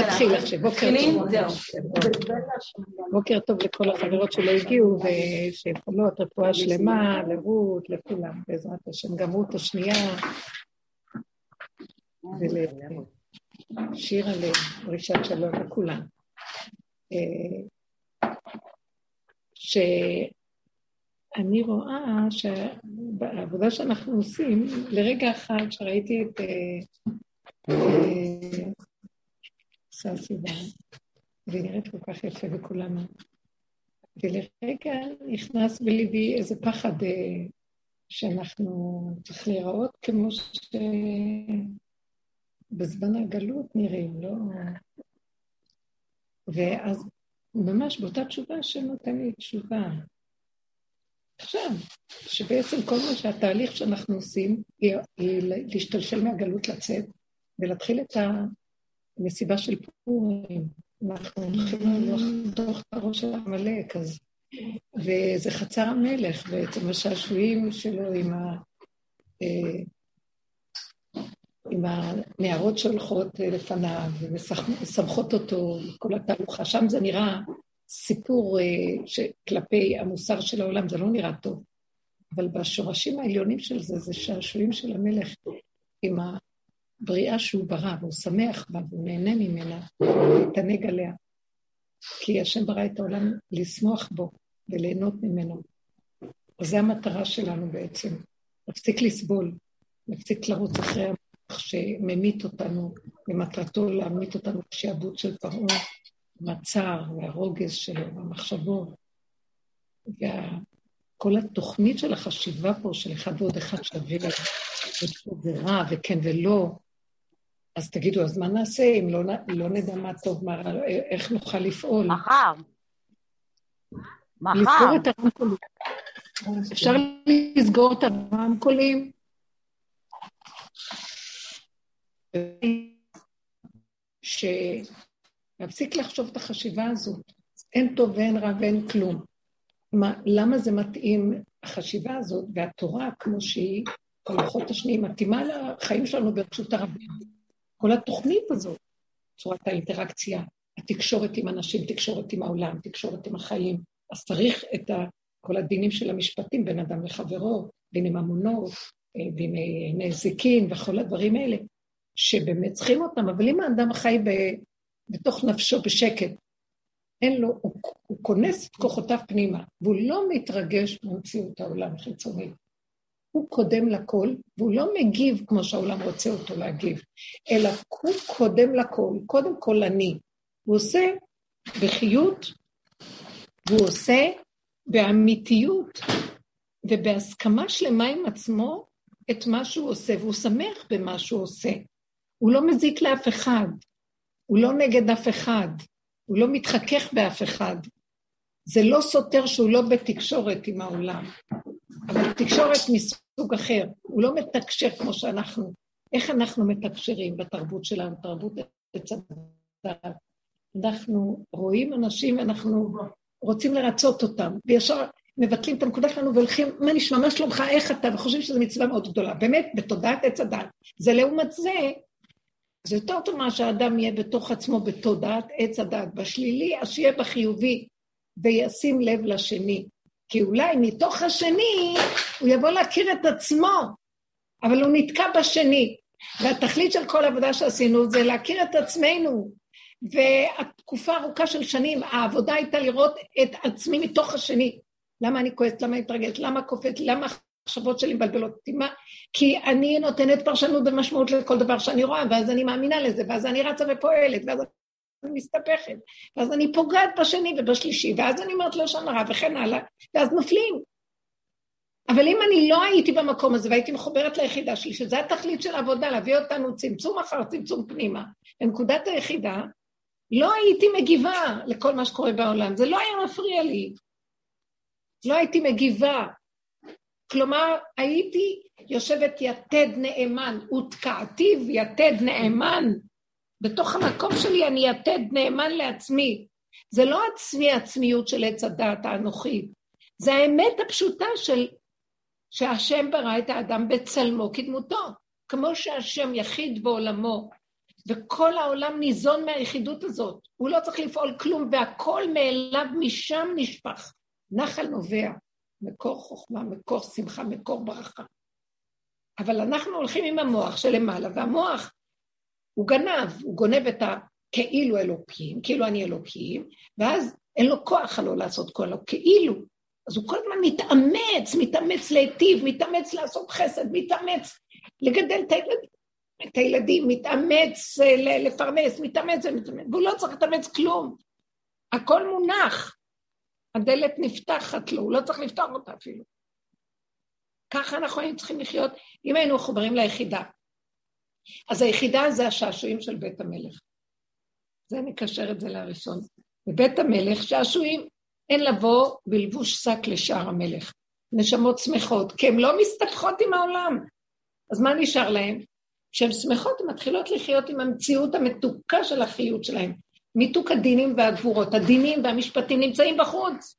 נתחיל עכשיו, בוקר טוב. בוקר טוב לכל החברות שלא הגיעו, ושיכולות רפואה שלמה, לרות, לכולם, בעזרת השם, גם רות השנייה, ולשירה לדרישת שלום לכולם. אה, שאני רואה שבעבודה שאנחנו עושים, לרגע אחד שראיתי את אה, עושה סיבה, והיא נראית כל כך יפה בכולנו. ולרגע נכנס בליבי איזה פחד אה, שאנחנו צריך להיראות כמו שבזמן הגלות נראים, לא... ואז ממש באותה תשובה שנותן לי תשובה. עכשיו, שבעצם כל מה שהתהליך שאנחנו עושים היא, היא להשתלשל מהגלות לצאת, ולהתחיל את המסיבה של פורים. אנחנו הולכים לחתוך את הראש של עמלק, אז... וזה חצר המלך בעצם, השעשועים שלו עם ה... אה, עם הנערות שהולכות לפניו ומשמחות אותו, כל התהלוכה. שם זה נראה סיפור אה, שכלפי המוסר של העולם, זה לא נראה טוב. אבל בשורשים העליונים של זה, זה שעשועים של המלך עם בריאה שהוא ברא, והוא שמח בה, והוא נהנה ממנה, להתענג עליה. כי השם ברא את העולם לשמוח בו וליהנות ממנו. וזו המטרה שלנו בעצם, להפסיק לסבול, להפסיק לרוץ אחרי המוח שממית אותנו, ומטרתו להמית אותנו בשעבוד של פרעה, מהצער והרוגז שלו, והמחשבות. וכל התוכנית של החשיבה פה, של אחד ועוד אחד שווה, וזה רע, וכן ולא, אז תגידו, אז מה נעשה אם לא, לא נדע מה טוב, מה רע, איך נוכל לפעול? מחר. מחר. לסגור את הרמקולים. אפשר לסגור את הרמקולים? שנפסיק לחשוב את החשיבה הזאת. אין טוב ואין רע ואין כלום. מה, למה זה מתאים, החשיבה הזאת והתורה כמו שהיא, הלוחות השניים, מתאימה לחיים שלנו ברשות הרבים. כל התוכנית הזאת, צורת האינטראקציה, התקשורת עם אנשים, תקשורת עם העולם, תקשורת עם החיים. אז צריך את כל הדינים של המשפטים בין אדם לחברו, דיני ממונות, אה, דיני נזיקין וכל הדברים האלה, שבאמת צריכים אותם, אבל אם האדם חי ב, בתוך נפשו בשקט, אין לו, הוא, הוא כונס את כוחותיו פנימה, והוא לא מתרגש ממציאות העולם החיצוני. הוא קודם לכל, והוא לא מגיב כמו שהעולם רוצה אותו להגיב, אלא הוא קודם לכל, קודם כל אני. הוא עושה בחיות, והוא עושה באמיתיות ובהסכמה שלמה עם עצמו את מה שהוא עושה, והוא שמח במה שהוא עושה. הוא לא מזיק לאף אחד, הוא לא נגד אף אחד, הוא לא מתחכך באף אחד. זה לא סותר שהוא לא בתקשורת עם העולם, אבל תקשורת סוג אחר, הוא לא מתקשר כמו שאנחנו. איך אנחנו מתקשרים בתרבות שלנו, תרבות עץ? אנחנו רואים אנשים, אנחנו רוצים לרצות אותם, וישר מבטלים את הנקודה שלנו והולכים, מה נשמע, מה שלומך, איך אתה, וחושבים שזו מצווה מאוד גדולה. באמת, בתודעת עץ הדת. זה לעומת זה, זה יותר טוב מה שהאדם יהיה בתוך עצמו בתודעת עץ הדת, בשלילי, אז שיהיה בחיובי, וישים לב לשני. כי אולי מתוך השני הוא יבוא להכיר את עצמו, אבל הוא נתקע בשני. והתכלית של כל העבודה שעשינו זה להכיר את עצמנו. והתקופה ארוכה של שנים, העבודה הייתה לראות את עצמי מתוך השני. למה אני כועסת? למה אני מתרגשת? למה קופאת? למה המחשבות שלי מבלבלות אותי? מה? כי אני נותנת פרשנות ומשמעות לכל דבר שאני רואה, ואז אני מאמינה לזה, ואז אני רצה ופועלת, ואז מסתבכת. ואז אני פוגעת בשני ובשלישי, ואז אני אומרת שם הרע וכן הלאה, ואז נופלים. אבל אם אני לא הייתי במקום הזה והייתי מחוברת ליחידה שלי, שזה התכלית של העבודה, להביא אותנו צמצום אחר צמצום פנימה, לנקודת היחידה, לא הייתי מגיבה לכל מה שקורה בעולם, זה לא היה מפריע לי. לא הייתי מגיבה. כלומר, הייתי יושבת יתד נאמן, ותקעתי ויתד נאמן בתוך המקום שלי אני יתד נאמן לעצמי. זה לא עצמי עצמיות של עץ הדעת האנוכי, זה האמת הפשוטה של שהשם ברא את האדם בצלמו כדמותו. כמו שהשם יחיד בעולמו, וכל העולם ניזון מהיחידות הזאת. הוא לא צריך לפעול כלום, והכל מאליו משם נשפך. נחל נובע, מקור חוכמה, מקור שמחה, מקור ברכה. אבל אנחנו הולכים עם המוח שלמעלה, והמוח הוא גנב, הוא גונב את הכאילו אלוקים, כאילו אני אלוקים, ואז אין לו כוח הלא לעשות כל הלא כאילו. אז הוא כל הזמן מתאמץ, מתאמץ להיטיב, מתאמץ לעשות חסד, מתאמץ לגדל את הילדים, את הילדים מתאמץ אה, לפרנס, מתאמץ ומתאמץ, והוא לא צריך להתאמץ כלום. הכל מונח. הדלת נפתחת לו, הוא לא צריך לפתוח אותה אפילו. ככה אנחנו היינו צריכים לחיות אם היינו מחוברים ליחידה. אז היחידה זה השעשועים של בית המלך. זה נקשר את זה לראשון. בבית המלך שעשועים, אין לבוא בלבוש שק לשער המלך. נשמות שמחות, כי הן לא מסתבכות עם העולם. אז מה נשאר להן? כשהן שמחות, הן מתחילות לחיות עם המציאות המתוקה של החיות שלהן. מיתוק הדינים והגבורות. הדינים והמשפטים נמצאים בחוץ.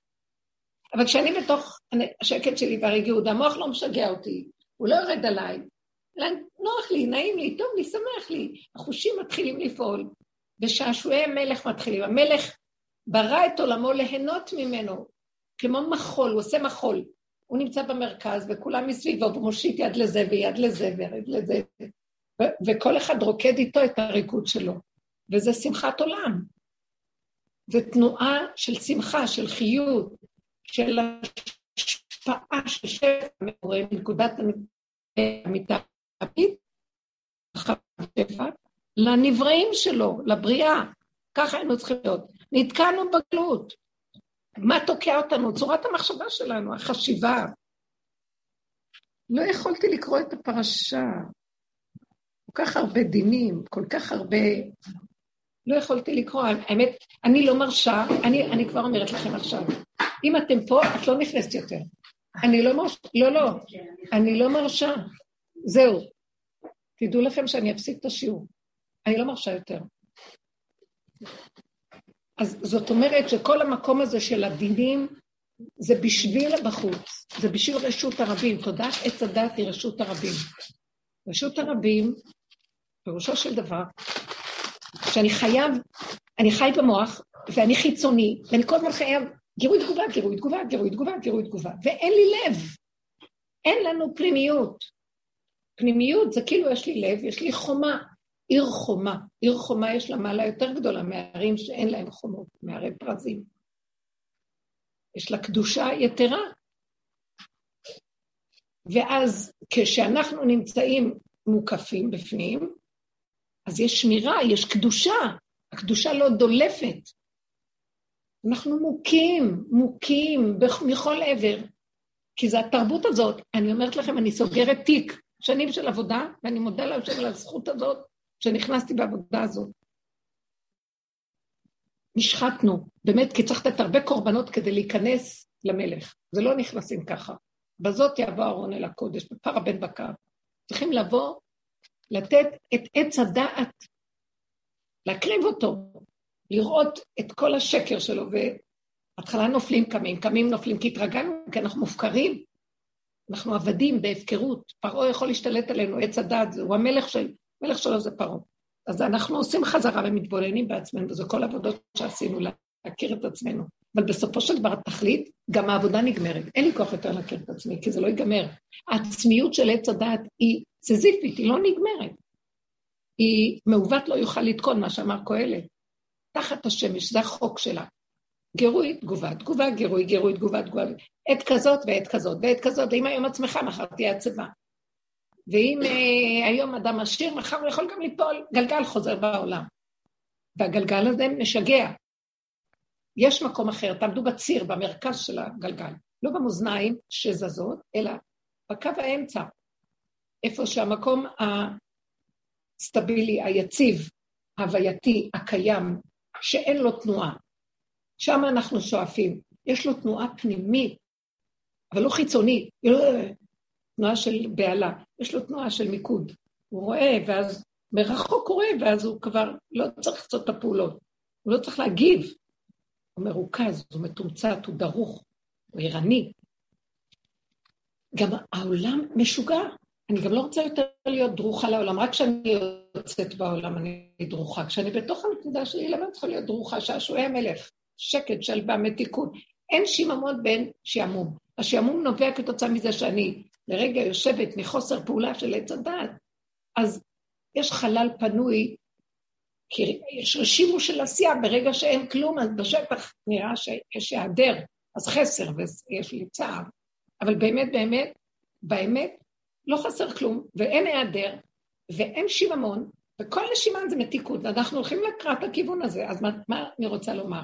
אבל כשאני בתוך השקט שלי והרגיעות, המוח לא משגע אותי, הוא לא יורד עליי, נוח לי, נעים לי, טוב לי, שמח לי. החושים מתחילים לפעול, ושעשועי מלך מתחילים. המלך ברא את עולמו ליהנות ממנו, כמו מחול, הוא עושה מחול. הוא נמצא במרכז וכולם מסביבו, והוא מושיט יד לזה ויד לזה ויד לזה, וכל אחד רוקד איתו את הריקוד שלו. וזה שמחת עולם. זה תנועה של שמחה, של חיות, של השפעה של שפע מעורר מנקודת המיטה לנבראים שלו, לבריאה. ככה היינו צריכים להיות. נתקענו בגלות. מה תוקע אותנו? צורת המחשבה שלנו, החשיבה. לא יכולתי לקרוא את הפרשה. כל כך הרבה דינים, כל כך הרבה לא יכולתי לקרוא, האמת, אני לא מרשה, אני, אני כבר אומרת לכם עכשיו, אם אתם פה, את לא נכנסת יותר. אני לא מרשה, לא, לא, אני לא מרשה. זהו. תדעו לכם שאני אפסיק את השיעור. אני לא מרשה יותר. אז זאת אומרת שכל המקום הזה של הדינים, זה בשביל בחוץ, זה בשביל רשות הרבים. תודעת עץ הדת היא רשות הרבים. רשות הרבים, פירושו של דבר, שאני חייב, אני חי במוח, ואני חיצוני, ואני כל הזמן חייב גירוי תגובה, גירוי תגובה, גירוי תגובה, גירוי תגובה, ואין לי לב. אין לנו פנימיות. פנימיות זה כאילו יש לי לב, יש לי חומה, עיר חומה. עיר חומה יש לה מעלה יותר גדולה מערים שאין להם חומות, מערי פרזים. יש לה קדושה יתרה. ואז כשאנחנו נמצאים מוקפים בפנים, אז יש שמירה, יש קדושה, הקדושה לא דולפת. אנחנו מוכים, מוכים מכל עבר, כי זו התרבות הזאת. אני אומרת לכם, אני סוגרת תיק, שנים של עבודה, ואני מודה להשם על הזכות הזאת, שנכנסתי בעבודה הזאת. נשחטנו, באמת, כי צריך לתת הרבה קורבנות כדי להיכנס למלך. זה לא נכנסים ככה. בזאת יבוא אהרון אל הקודש, בפר הבן בקר. צריכים לבוא לתת את עץ הדעת, להקריב אותו, לראות את כל השקר שלו, ובהתחלה נופלים קמים, קמים נופלים, כי התרגלנו, כי אנחנו מופקרים, אנחנו עבדים בהפקרות, פרעה יכול להשתלט עלינו, עץ הדעת, הוא המלך של, המלך שלו זה פרעה. אז אנחנו עושים חזרה ומתבוננים בעצמנו, וזה כל העבודות שעשינו להכיר את עצמנו. אבל בסופו של דבר התכלית, גם העבודה נגמרת. אין לי כוח יותר להכיר את עצמי, כי זה לא ייגמר. העצמיות של עץ הדעת היא סזיפית, היא לא נגמרת. היא מעוות לא יוכל לתקון, מה שאמר קהלת. תחת השמש, זה החוק שלה. גירוי, תגובה, תגובה, גירוי, גירוי, תגובה, תגובה. עת כזאת ועת כזאת ועת כזאת, ואם היום עצמך, מחר תהיה עצבה. ואם אה, היום אדם עשיר, מחר הוא יכול גם ליפול, גלגל חוזר בעולם. והגלגל הזה משגע. יש מקום אחר, תעמדו בציר, במרכז של הגלגל, לא במאזניים שזזות, אלא בקו האמצע, איפה שהמקום הסטבילי, היציב, ההווייתי, הקיים, שאין לו תנועה. שם אנחנו שואפים. יש לו תנועה פנימית, אבל לא חיצונית, לא תנועה של בהלה, יש לו תנועה של מיקוד. הוא רואה, ואז מרחוק הוא רואה, ואז הוא כבר לא צריך לעשות את הפעולות. הוא לא צריך להגיב. הוא מרוכז, הוא מתומצת, הוא דרוך, הוא ערני. גם העולם משוגע, אני גם לא רוצה יותר להיות דרוכה לעולם, רק כשאני יוצאת בעולם אני דרוכה. כשאני בתוך הנקודה שלי, למה צריכה להיות דרוכה? שעשועי המלך, שקט, שלווה, מתיקות. אין שיממון בין שעמום. השעמום נובע כתוצאה מזה שאני לרגע יושבת מחוסר פעולה של עץ הדעת, אז יש חלל פנוי, כי יש שימוש של עשייה, ברגע שאין כלום, אז בשטח נראה שיש היעדר, אז חסר ויש לי צער. אבל באמת, באמת, באמת, לא חסר כלום, ואין היעדר, ואין שיממון, וכל נשימה זה מתיקות, ואנחנו הולכים לקראת הכיוון הזה. אז מה, מה אני רוצה לומר?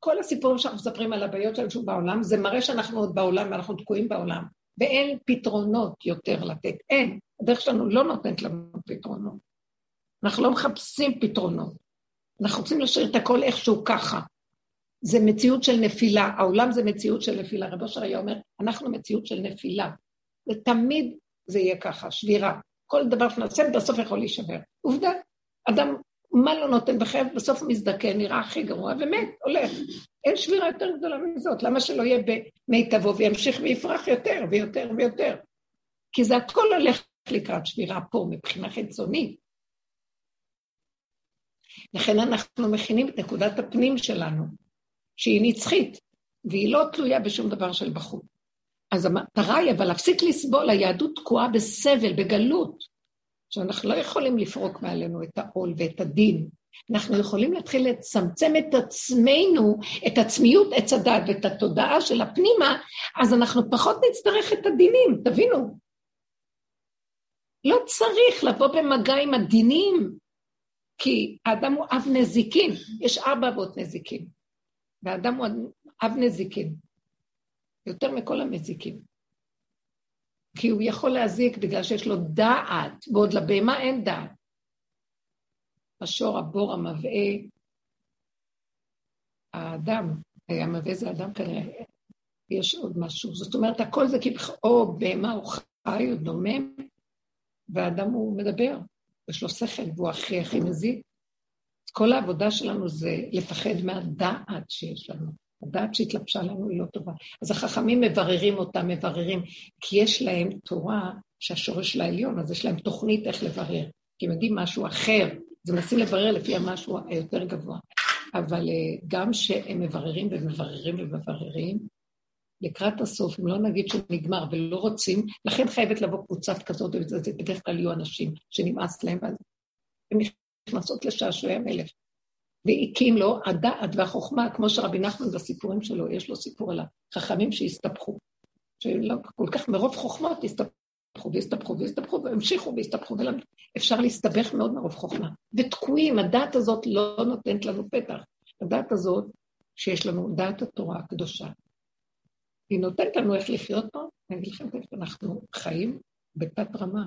כל הסיפורים שאנחנו מספרים על הבעיות שלנו בעולם, זה מראה שאנחנו עוד בעולם ואנחנו תקועים בעולם, ואין פתרונות יותר לתת. אין. הדרך שלנו לא נותנת לנו פתרונות. אנחנו לא מחפשים פתרונות. אנחנו רוצים להשאיר את הכל איכשהו ככה. זה מציאות של נפילה, העולם זה מציאות של נפילה. רבו אושר היה אומר, אנחנו מציאות של נפילה. ותמיד זה יהיה ככה, שבירה. כל דבר שנעשה בסוף יכול להישבר. עובדה, אדם, מה לא נותן בחייו, בסוף מזדקן, נראה הכי גרוע, ומת, הולך. אין שבירה יותר גדולה מזאת, למה שלא יהיה במיטבו וימשיך ויפרח יותר ויותר ויותר? כי זה הכל הולך לקראת שבירה פה מבחינה חיצונית. לכן אנחנו מכינים את נקודת הפנים שלנו, שהיא נצחית, והיא לא תלויה בשום דבר של בחוץ. אז המטרה היא אבל להפסיק לסבול, היהדות תקועה בסבל, בגלות, שאנחנו לא יכולים לפרוק מעלינו את העול ואת הדין. אנחנו יכולים להתחיל לצמצם את עצמנו, את עצמיות עץ הדת ואת התודעה של הפנימה, אז אנחנו פחות נצטרך את הדינים, תבינו. לא צריך לבוא במגע עם הדינים, כי האדם הוא אב נזיקין, יש ארבע אבות נזיקין, והאדם הוא אב נזיקין. יותר מכל המזיקים. כי הוא יכול להזיק בגלל שיש לו דעת, ועוד לבהמה אין דעת. השור, הבור, המבעה, האדם, המבעה זה אדם כנראה, יש עוד משהו. זאת אומרת, הכל זה כבכ... או בהמה או חי או דומם, והאדם הוא מדבר, יש לו שכל, והוא הכי הכי מזיק. כל העבודה שלנו זה לפחד מהדעת שיש לנו. הדעת שהתלבשה לנו היא לא טובה. אז החכמים מבררים אותה, מבררים, כי יש להם תורה שהשורש של העליון, אז יש להם תוכנית איך לברר. כי הם יודעים משהו אחר, אז הם מנסים לברר לפי המשהו היותר גבוה. אבל אה, גם שהם מבררים ומבררים ומבררים, לקראת הסוף, אם לא נגיד שהוא נגמר ולא רוצים, לכן חייבת לבוא קבוצת כזאת, וזה בדרך כלל יהיו אנשים שנמאס להם, ואז הם נכנסות לשעשועי המלך. והקים לו הדעת והחוכמה, כמו שרבי נחמן בסיפורים שלו, יש לו סיפור על החכמים שהסתבכו. שלא כל כך מרוב חוכמות הסתבכו והסתבכו והסתבכו והמשיכו והסתבכו, אפשר להסתבך מאוד מרוב חוכמה. ותקועים, הדעת הזאת לא נותנת לנו פתח. הדעת הזאת, שיש לנו דעת התורה הקדושה, היא נותנת לנו איך לחיות פה, אני אגיד לכם, אנחנו חיים בתת רמה.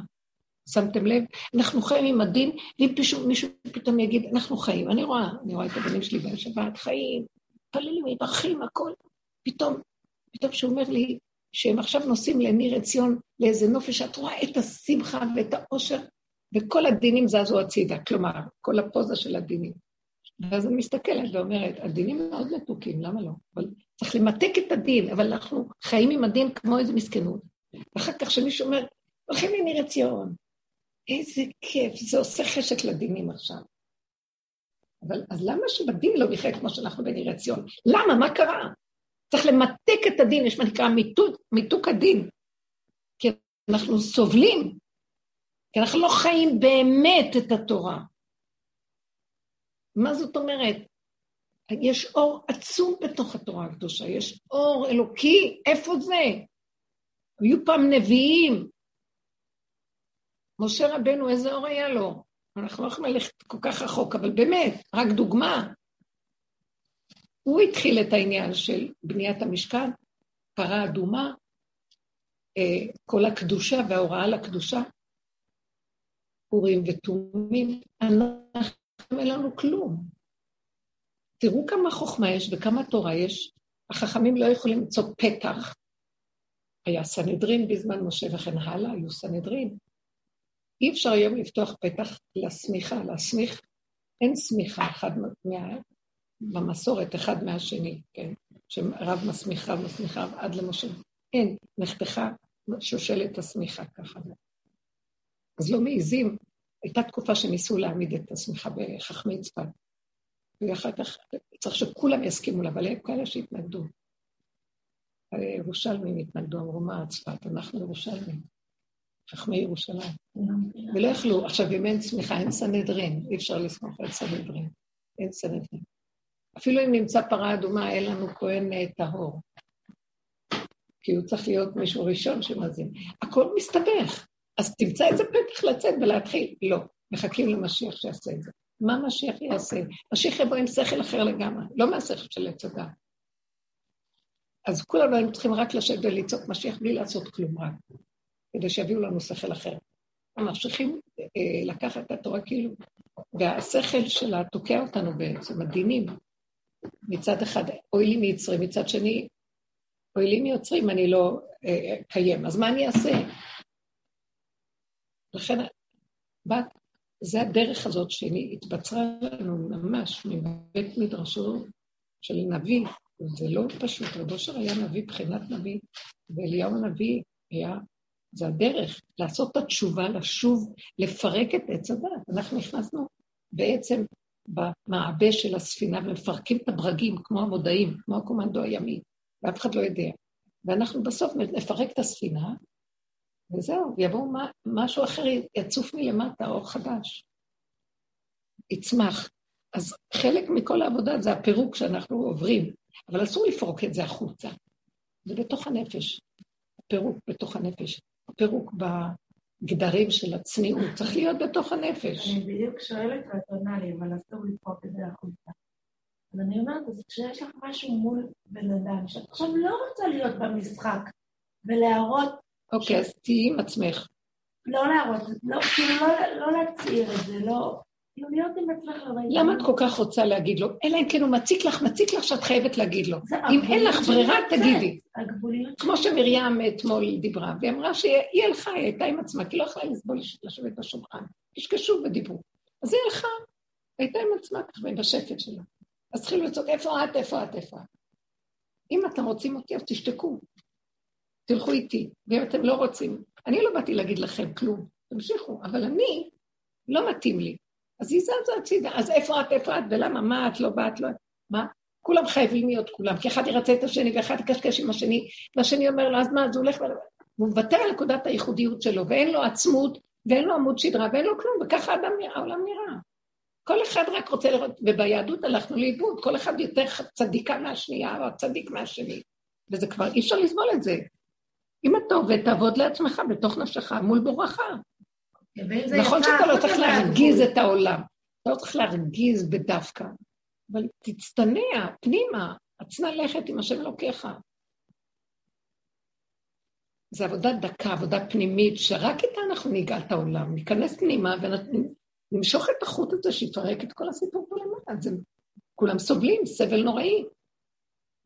שמתם לב? אנחנו חיים עם הדין, ואם מישהו פתאום יגיד, אנחנו חיים. אני רואה, אני רואה את הבנים שלי בשבת, חיים, מתפללים, מתברכים, הכל. פתאום, פתאום שהוא אומר לי שהם עכשיו נוסעים לניר עציון, לאיזה נופש, את רואה את השמחה ואת העושר, וכל הדינים זזו הצידה, כלומר, כל הפוזה של הדינים. ואז אני מסתכלת ואומרת, הדינים מאוד מתוקים, למה לא? אבל צריך למתק את הדין, אבל אנחנו חיים עם הדין כמו איזו מסכנות. ואחר כך כשמישהו אומר, הולכים לניר עציון, איזה כיף, זה עושה חשק לדינים עכשיו. אבל אז למה שבדין לא נחיה כמו שאנחנו בניר ציון? למה? מה קרה? צריך למתק את הדין, יש מה נקרא מיתוק, מיתוק הדין. כי אנחנו סובלים, כי אנחנו לא חיים באמת את התורה. מה זאת אומרת? יש אור עצום בתוך התורה הקדושה, יש אור אלוקי, איפה זה? היו פעם נביאים, משה רבנו, איזה אור היה לו? אנחנו לא יכולים ללכת כל כך רחוק, אבל באמת, רק דוגמה. הוא התחיל את העניין של בניית המשכן, פרה אדומה, אה, כל הקדושה וההוראה לקדושה, אורים ותומים, אנחנו אין לנו כלום. תראו כמה חוכמה יש וכמה תורה יש. החכמים לא יכולים למצוא פתח. היה סנהדרין בזמן משה וכן הלאה, היו סנהדרין. אי אפשר היום לפתוח פתח לשמיכה, להסמיך, אין סמיכה אחד מה... במסורת אחד מהשני, כן? שרב מסמיך, רב מסמיך רב עד למשה. אין, נחתכה שושלת השמיכה ככה. אז לא מעיזים. הייתה תקופה שניסו להעמיד את השמיכה בחכמי צפת, ואחר כך צריך שכולם יסכימו לה, אבל היו כאלה שהתנגדו. הירושלמים התנגדו, אמרו, מה צפת? אנחנו ירושלמים, חכמי ירושלים. ולא יכלו, עכשיו, אם אין צמיחה, אין סנהדרין, אי אפשר לסמוך על סנהדרין, אין סנהדרין. אפילו אם נמצא פרה אדומה, אין לנו כהן אה, טהור. כי הוא צריך להיות מישהו ראשון שמאזין. הכל מסתבך. אז תמצא איזה פתח לצאת ולהתחיל. לא, מחכים למשיח שיעשה את זה. מה משיח יעשה? משיח יבוא עם שכל אחר לגמרי, לא מהשכל של עץ הדת. אז כולנו היינו צריכים רק לשבת ולצעוק משיח בלי לעשות כלום רק, כדי שיביאו לנו שכל אחר. ממשיכים אה, לקחת את התורה כאילו, והשכל שלה תוקע אותנו בעצם, הדינים. מצד אחד, אוי לי מיצרי, מצד שני, אוי לי מיוצרים, אני לא אה, קיים. אז מה אני אעשה? לכן, בת, זה הדרך הזאת שהתבצרה לנו ממש מבית מדרשו של נביא, זה לא פשוט, רב אושר היה נביא בחינת נביא, ואליהו הנביא היה, זה הדרך, לעשות את התשובה, לשוב, לפרק את עץ הדת. אנחנו נכנסנו בעצם במעבה של הספינה ומפרקים את הברגים, כמו המודעים, כמו הקומנדו הימי, ואף אחד לא יודע. ואנחנו בסוף נפרק את הספינה, וזהו, יבוא משהו אחר, יצוף מלמטה, אור חדש. יצמח. אז חלק מכל העבודה זה הפירוק שאנחנו עוברים, אבל אסור לפרוק את זה החוצה. זה בתוך הנפש. הפירוק בתוך הנפש. הפירוק בגדרים של הצניעות. צריך להיות בתוך הנפש. אני בדיוק שואלת ואת עונה לי, אבל אסור לפרוק את זה החוצה. אז אני אומרת, אז כשיש לך משהו מול בן אדם, שאת עכשיו לא רוצה להיות במשחק ולהראות... אוקיי, אז תהיי עם עצמך. לא להראות, לא, כאילו לא, לא להצעיר את זה, לא... למה את כל כך רוצה להגיד לו? אלא אם כן הוא מציק לך, מציק לך שאת חייבת להגיד לו. אם אין לך ברירה, תגידי. כמו שמרים אתמול דיברה, והיא אמרה שהיא הלכה, היא הייתה עם עצמה, כי לא יכלה לסבול לשבת בשולחן. קשקשו ודיברו. אז היא הלכה, הייתה עם עצמה ככה, בשקט שלה. אז התחילו לצעוק, איפה את, איפה את, איפה את? אם אתם רוצים אותי, אז תשתקו. תלכו איתי. ואם אתם לא רוצים, אני לא באתי להגיד לכם כלום, תמשיכו, אבל אני, לא מתאים לי. אז היא זזה הצידה, אז איפה את, איפה את, ולמה, מה את לא באת, לא... מה? כולם חייבים להיות כולם, כי אחד ירצה את השני ואחד יקשקש עם השני, והשני אומר לו, אז מה, אז הוא הולך... הוא מוותר על נקודת הייחודיות שלו, ואין לו עצמות, ואין לו עמוד שדרה, ואין לו כלום, וככה האדם נראה, העולם נראה. כל אחד רק רוצה לראות, וביהדות הלכנו לאיבוד, כל אחד יותר צדיקה מהשנייה, או צדיק מהשני, וזה כבר, אי אפשר לסבול את זה. אם אתה עובד, תעבוד לעצמך בתוך נפשך, מול בורחה. נכון שאתה לא צריך להרגיז את העולם, אתה לא צריך להרגיז בדווקא, אבל תצטנע פנימה, עצנה לכת עם השם אלוקיך. זו עבודה דקה, עבודה פנימית, שרק איתה אנחנו נגאל את העולם, ניכנס פנימה ונמשוך את החוט הזה שיפרק את כל הסיפור פה למטה. כולם סובלים, סבל נוראי.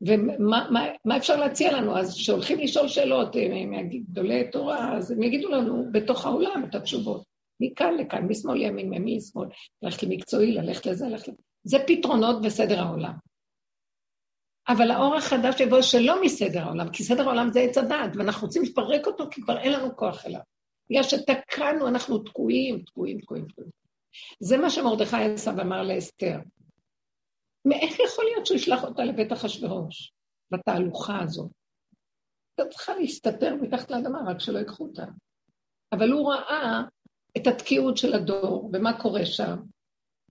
ומה מה, מה אפשר להציע לנו? אז כשהולכים לשאול שאלות מגדולי תורה, אז הם יגידו לנו בתוך העולם את התשובות. מכאן לכאן, משמאל ימין, מימין שמאל, ללכת למקצועי, ללכת לזה, ללכת לזה. זה פתרונות בסדר העולם. אבל האור החדש יבוא שלא מסדר העולם, כי סדר העולם זה עץ הדעת, ואנחנו רוצים לפרק אותו כי כבר אין לנו כוח אליו. בגלל שתקענו, אנחנו תקועים, תקועים, תקועים, תקועים. זה מה שמרדכי עשב אמר לאסתר. מאיך יכול להיות שהוא ישלח אותה לבית אחשורוש, בתהלוכה הזאת? אתה צריכה להסתתר מתחת לאדמה, רק שלא ייקחו אותה. אבל הוא ראה את התקיעות של הדור, ומה קורה שם,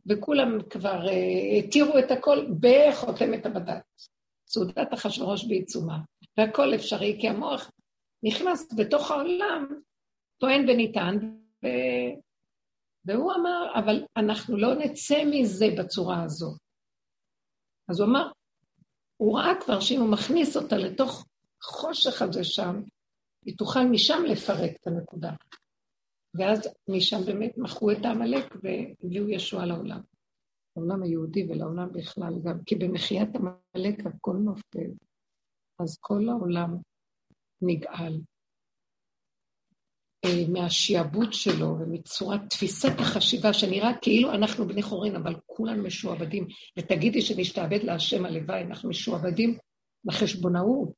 וכולם כבר uh, התירו את הכל בחותמת הבד"ץ. סעודת אחשורוש בעיצומה, והכל אפשרי, כי המוח נכנס בתוך העולם, טוען וניתן, ו... והוא אמר, אבל אנחנו לא נצא מזה בצורה הזאת. אז הוא אמר, הוא ראה כבר שאם הוא מכניס אותה לתוך חושך הזה שם, היא תוכל משם לפרק את הנקודה. ואז משם באמת מכרו את העמלק והביאו ישועה לעולם. לעולם היהודי ולעולם בכלל גם, כי במחיית עמלק הכל נופל. אז כל העולם נגאל. אה, מהשיעבוד שלו ומצורת תפיסת החשיבה שנראה כאילו אנחנו בני חורין, אבל כולנו משועבדים. ותגידי שנשתעבד להשם הלוואי, אנחנו משועבדים לחשבונאות,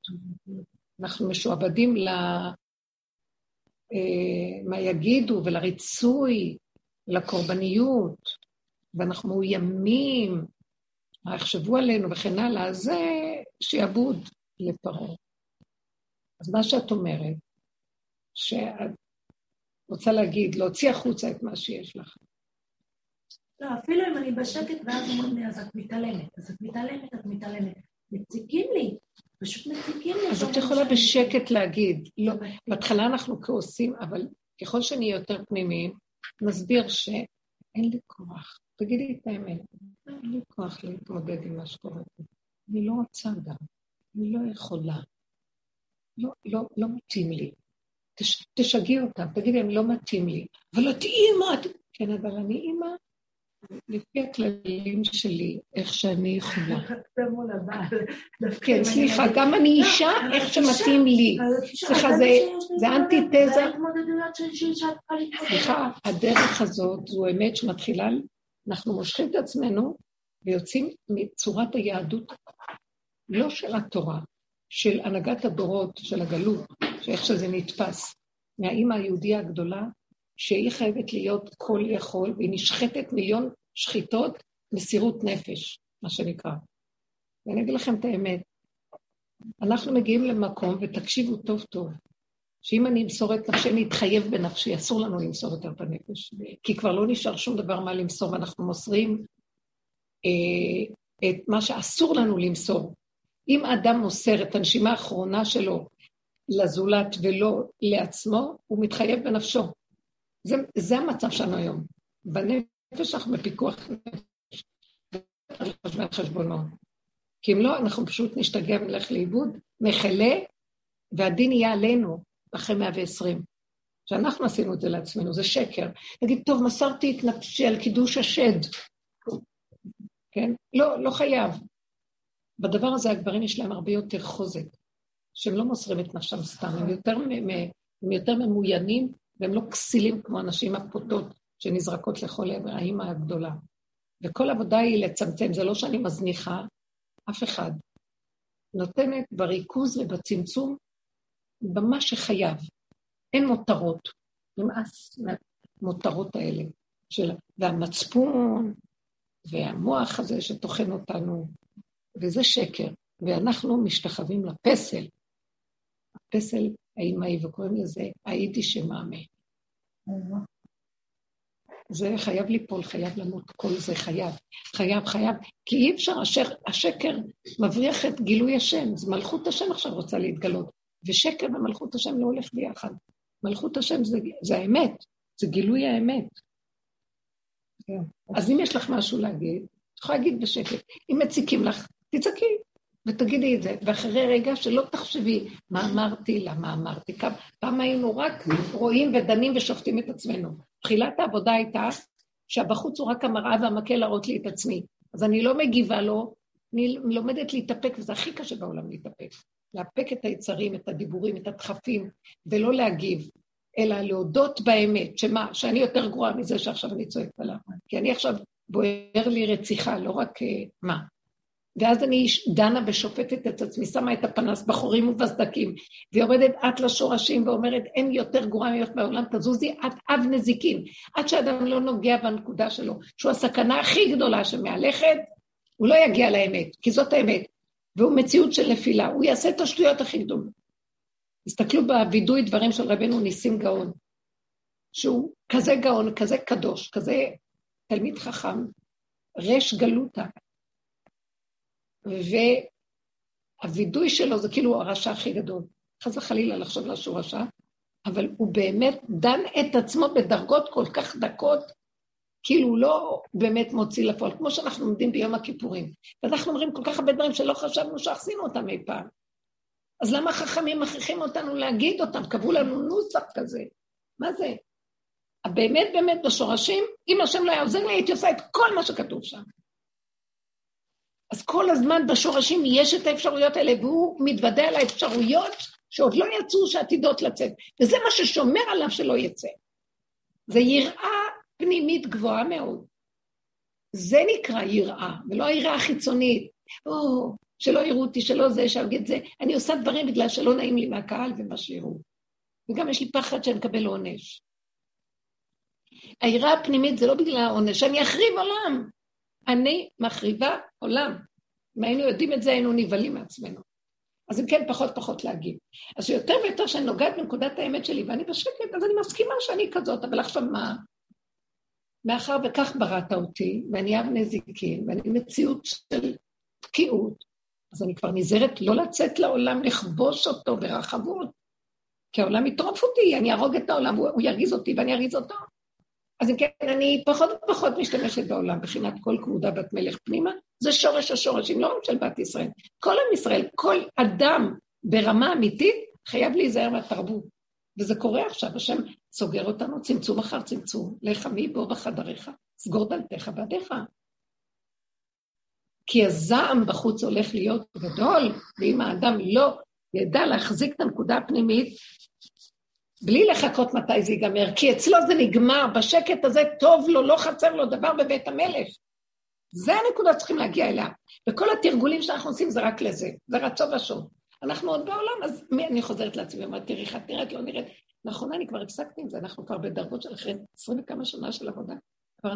אנחנו משועבדים ל... אה, יגידו ולריצוי, לקורבניות, ואנחנו מאוימים, מה יחשבו עלינו וכן הלאה, זה שיעבוד לפרעה. אז מה שאת אומרת, שאת רוצה להגיד, להוציא החוצה את מה שיש לך. לא, אפילו אם אני בשקט ואז אומרים לי, אז את מתעלמת, אז את מתעלמת, את מתעלמת. מציקים לי, פשוט מציקים לי. אז את יכולה בשקט להגיד, לא, בהתחלה אנחנו כעוסים, אבל ככל שנהיה יותר פנימיים, נסביר שאין לי כוח. תגידי את האמת, אין לי כוח להתמודד עם מה שקורה פה. אני לא רוצה גם, אני לא יכולה. לא, לא, לא מתאים לי. תש, תשגעי אותם, תגידי להם, לא מתאים לי. אבל את אימא, כן, אבל אני אימא לפי הכללים שלי, איך שאני יכולה. כן, סליחה, גם אני לא, אישה, איך שמתאים לי. סליחה, זה אנטיתזה. סליחה, הדרך הזאת זו אמת שמתחילה, אנחנו מושכים את עצמנו ויוצאים מצורת היהדות, לא של התורה, של הנהגת הדורות, של הגלות, שאיך שזה נתפס, מהאימא היהודייה הגדולה, שהיא חייבת להיות כל יכול, והיא נשחטת מיליון שחיטות, מסירות נפש, מה שנקרא. ואני אגיד לכם את האמת, אנחנו מגיעים למקום, ותקשיבו טוב טוב, שאם אני אמסור את נפשי, אני אתחייב בנפשי, אסור לנו למסור יותר את הנפש, כי כבר לא נשאר שום דבר מה למסור, ואנחנו מוסרים אה, את מה שאסור לנו למסור. אם אדם מוסר את הנשימה האחרונה שלו לזולת ולא לעצמו, הוא מתחייב בנפשו. זה, זה המצב שלנו היום. בנפש אנחנו בפיקוח נפש. חשבון חשבונות. כי אם לא, אנחנו פשוט נשתגע ונלך לאיבוד, נחלה, והדין יהיה עלינו אחרי 120. שאנחנו עשינו את זה לעצמנו, זה שקר. נגיד, טוב, מסרתי את נפשי על קידוש השד. כן? לא, לא חייב. בדבר הזה הגברים יש להם הרבה יותר חוזק, שהם לא מוסרים את נפשם סתם, הם יותר, הם יותר ממוינים והם לא כסילים כמו הנשים הפוטות שנזרקות לכל עבר, האימא הגדולה. וכל עבודה היא לצמצם, זה לא שאני מזניחה אף אחד. נותנת בריכוז ובצמצום במה שחייב. אין מותרות, נמאס מהמותרות האלה. של... והמצפון, והמוח הזה שטוחן אותנו, וזה שקר. ואנחנו משתחווים לפסל. הפסל האימהי, וקוראים לזה היידיש שמאמה. זה חייב ליפול, חייב למות, כל זה חייב, חייב, חייב, כי אי אפשר, השקר, השקר מבריח את גילוי השם, אז מלכות השם עכשיו רוצה להתגלות, ושקר ומלכות השם לא הולך ביחד. מלכות השם זה, זה האמת, זה גילוי האמת. כן. אז אם יש לך משהו להגיד, את יכולה להגיד בשקט. אם מציקים לך, תצעקי ותגידי את זה. ואחרי רגע שלא תחשבי מה אמרתי, למה אמרתי. פעם היינו רק רואים ודנים ושופטים את עצמנו. תחילת העבודה הייתה שהבחוץ הוא רק המראה והמקל להראות לי את עצמי. אז אני לא מגיבה לו, אני לומדת להתאפק, וזה הכי קשה בעולם להתאפק. לאפק את היצרים, את הדיבורים, את הדחפים, ולא להגיב, אלא להודות באמת, שמה, שאני יותר גרועה מזה שעכשיו אני צועקת עליו. כי אני עכשיו בוער לי רציחה, לא רק uh, מה. ואז אני דנה ושופטת את עצמי, שמה את הפנס בחורים ובסדקים, ויורדת את לשורשים ואומרת, אין יותר גרועה ממך בעולם, תזוזי, את אב נזיקין. עד שאדם לא נוגע בנקודה שלו, שהוא הסכנה הכי גדולה שמהלכת, הוא לא יגיע לאמת, כי זאת האמת. והוא מציאות של נפילה, הוא יעשה את השטויות הכי גדולות. תסתכלו בווידוי דברים של רבנו ניסים גאון, שהוא כזה גאון, כזה קדוש, כזה תלמיד חכם, רש גלותה. והווידוי שלו זה כאילו הרשע הכי גדול. חס וחלילה לחשוב לה שהוא רשע, אבל הוא באמת דן את עצמו בדרגות כל כך דקות, כאילו הוא לא באמת מוציא לפועל, כמו שאנחנו עומדים ביום הכיפורים. ואנחנו אומרים כל כך הרבה דברים שלא חשבנו שעשינו אותם אי פעם. אז למה חכמים מכריחים אותנו להגיד אותם? קבעו לנו נוסח כזה. מה זה? באמת באמת בשורשים, אם השם לא היה עוזר לי, הייתי עושה את כל מה שכתוב שם. אז כל הזמן בשורשים יש את האפשרויות האלה, והוא מתוודה על האפשרויות שעוד לא יצאו, שעתידות לצאת. וזה מה ששומר עליו שלא יצא. זה יראה פנימית גבוהה מאוד. זה נקרא יראה, ולא היראה החיצונית. או, שלא יראו אותי, שלא זה, שאגיד זה. אני עושה דברים בגלל שלא נעים לי מהקהל ומה שיראו. וגם יש לי פחד שאני אקבל עונש. היראה הפנימית זה לא בגלל העונש, אני אחריב עולם. אני מחריבה עולם. אם היינו יודעים את זה, היינו נבהלים מעצמנו. אז אם כן, פחות פחות להגיב. אז יותר ויותר שאני נוגעת בנקודת האמת שלי, ואני בשקט, אז אני מסכימה שאני כזאת, אבל עכשיו מה? מאחר וכך בראת אותי, ואני אב נזיקין, ואני מציאות של תקיעות, אז אני כבר נזהרת לא לצאת לעולם לכבוש אותו ברחבות, כי העולם יטרוף אותי, אני אהרוג את העולם, הוא, הוא ירגיז אותי ואני ארגיז אותו. אז אם כן, אני פחות ופחות משתמשת בעולם, בחינת כל כבודה בת מלך פנימה, זה שורש השורשים, לא רק של בת ישראל. כל עם ישראל, כל אדם ברמה אמיתית, חייב להיזהר מהתרבות. וזה קורה עכשיו, השם סוגר אותנו צמצום אחר צמצום, לך מי בוא בחדריך, סגור דלתך בעדיך. כי הזעם בחוץ הולך להיות גדול, ואם האדם לא ידע להחזיק את הנקודה הפנימית, בלי לחכות מתי זה ייגמר, כי אצלו זה נגמר, בשקט הזה טוב לו, לא חצר לו דבר בבית המלך. זה הנקודה שצריכים להגיע אליה. וכל התרגולים שאנחנו עושים זה רק לזה, זה רצון ושוב. אנחנו עוד בעולם, אז מי אני חוזרת לעצמי, אמרתי, תראי, איך את נראית, לא נראית. נכון, אני כבר הפסקתי עם זה, אנחנו כבר בדרגות של אחרי עשרים וכמה שנה של עבודה. כבר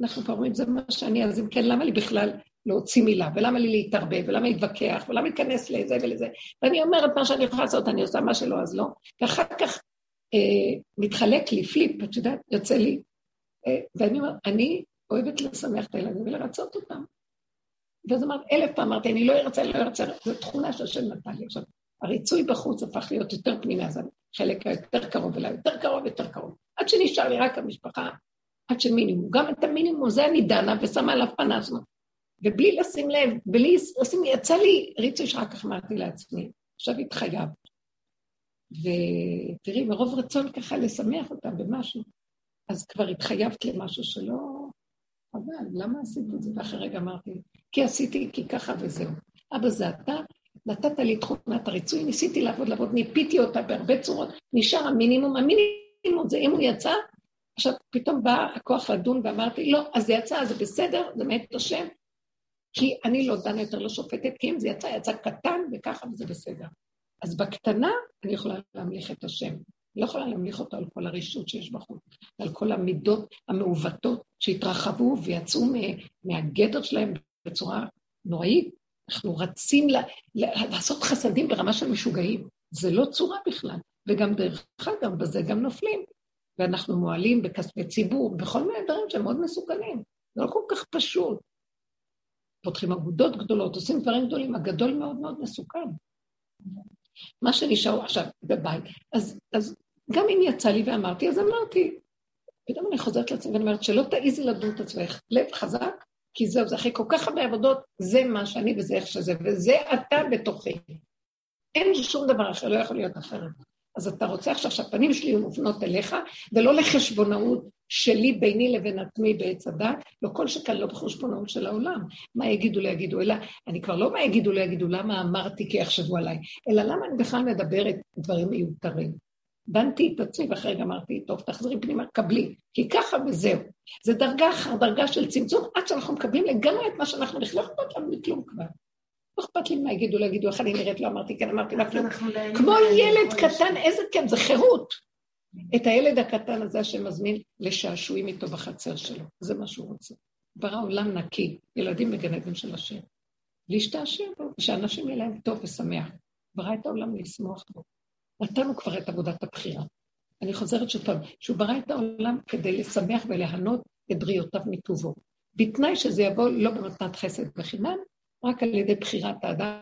אנחנו כבר אומרים, זה מה שאני, אז אם כן, למה לי בכלל להוציא מילה, ולמה לי להתערבב, ולמה להתווכח, ולמה להיכנס לזה ולזה. ואני אומרת מה שאני יכולה לעשות, אני עושה מה שלא, אז לא. ואחר כך אה, מתחלק לי פליפ, את יודעת, יוצא לי. אה, ואני אומרת, אני אוהבת לשמח את הילדים ולרצות אותם. ואז אמרת, אלף פעם אמרתי, אני לא ארצה, לא ארצה, זו תכונה שהשם נתן לי. עכשיו, הריצוי בחוץ הפך להיות יותר פנימי, אז החלק היותר קרוב אליי, יותר קרוב, יותר קרוב. עד שנשאר לי רק המשפחה, עד שמינימום. גם את המינימום, זה אני דנה ושמה עליו פנס. ובלי לשים לב, בלי לשים, יצא לי ריצוי שאחר כך אמרתי לעצמי, עכשיו התחייבת. ותראי, מרוב רצון ככה לשמח אותה במשהו, אז כבר התחייבת למשהו שלא... אבל למה עשית את זה? ואחרי רגע אמרתי, כי עשיתי, כי ככה וזהו. אבא זה אתה, נתת לי תכונת הריצוי, ניסיתי לעבוד, לעבוד, ניפיתי אותה בהרבה צורות, נשאר המינימום, המינימום זה אם הוא יצא, עכשיו פתאום בא הכוח לדון ואמרתי, לא, אז זה יצא, זה בסדר, זה מאת השם, כי אני לא דנה יותר לשופטת, כי אם זה יצא, יצא קטן וככה וזה בסדר. אז בקטנה אני יכולה להמליך את השם. אני לא יכולה להמליך אותו על כל הרשות שיש בחוץ, על כל המידות המעוותות שהתרחבו ויצאו מהגדר שלהם בצורה נוראית. אנחנו רצים לעשות חסדים ברמה של משוגעים. זה לא צורה בכלל. וגם דרך אגב, בזה גם נופלים. ואנחנו מועלים בכספי ציבור, בכל מיני דברים שהם מאוד מסוכנים. זה לא כל כך פשוט. פותחים אגודות גדולות, עושים דברים גדולים, הגדול מאוד מאוד מסוכן. מה שנשאר עכשיו בבית, אז, אז גם אם יצא לי ואמרתי, אז אמרתי. פתאום אני חוזרת לעצמי ואני אומרת, שלא תעיזי לדון את עצמך, לב חזק, כי זהו, זה אחרי כל כך הרבה עבודות, זה מה שאני וזה איך שזה, וזה אתה בתוכי. אין שום דבר אחר, לא יכול להיות אחרת. אז אתה רוצה עכשיו שהפנים שלי יהיו מופנות אליך, ולא לחשבונאות שלי ביני לבין עצמי בעץ הדת, לא כל שכאן לא בחשבונאות של העולם. מה יגידו לי יגידו, אלא אני כבר לא מה יגידו לי יגידו, למה אמרתי כי יחשבו עליי, אלא למה אני בכלל מדברת דברים מיותרים. דנתי את עצמי ואחרי רגע אמרתי, טוב, תחזרי פנימה, קבלי, כי ככה וזהו. זה דרגה אחר דרגה של צמצום, עד שאנחנו מקבלים לגמרי את מה שאנחנו נכנסים, לא אכפת לנו מכלום כבר. לא אכפת לי מה יגידו, לא יגידו, איך אני נראית, לא אמרתי כן, אמרתי לה כלום. כמו ילד קטן, איזה כיף, זה חירות. את הילד הקטן הזה שמזמין לשעשועים איתו בחצר שלו, זה מה שהוא רוצה. ברא עולם נקי, ילדים בגן עדן של השם. להשתעשע בו, ושאנשים יהיה להם טוב ושמח. ברא את העולם לשמוח בו. נתנו כבר את עבודת הבחירה. אני חוזרת שוב פעם, שהוא ברא את העולם כדי לשמח וליהנות את בריאותיו מטובו. בתנאי שזה יבוא לא במתנת חסד בחינם, רק על ידי בחירת האדם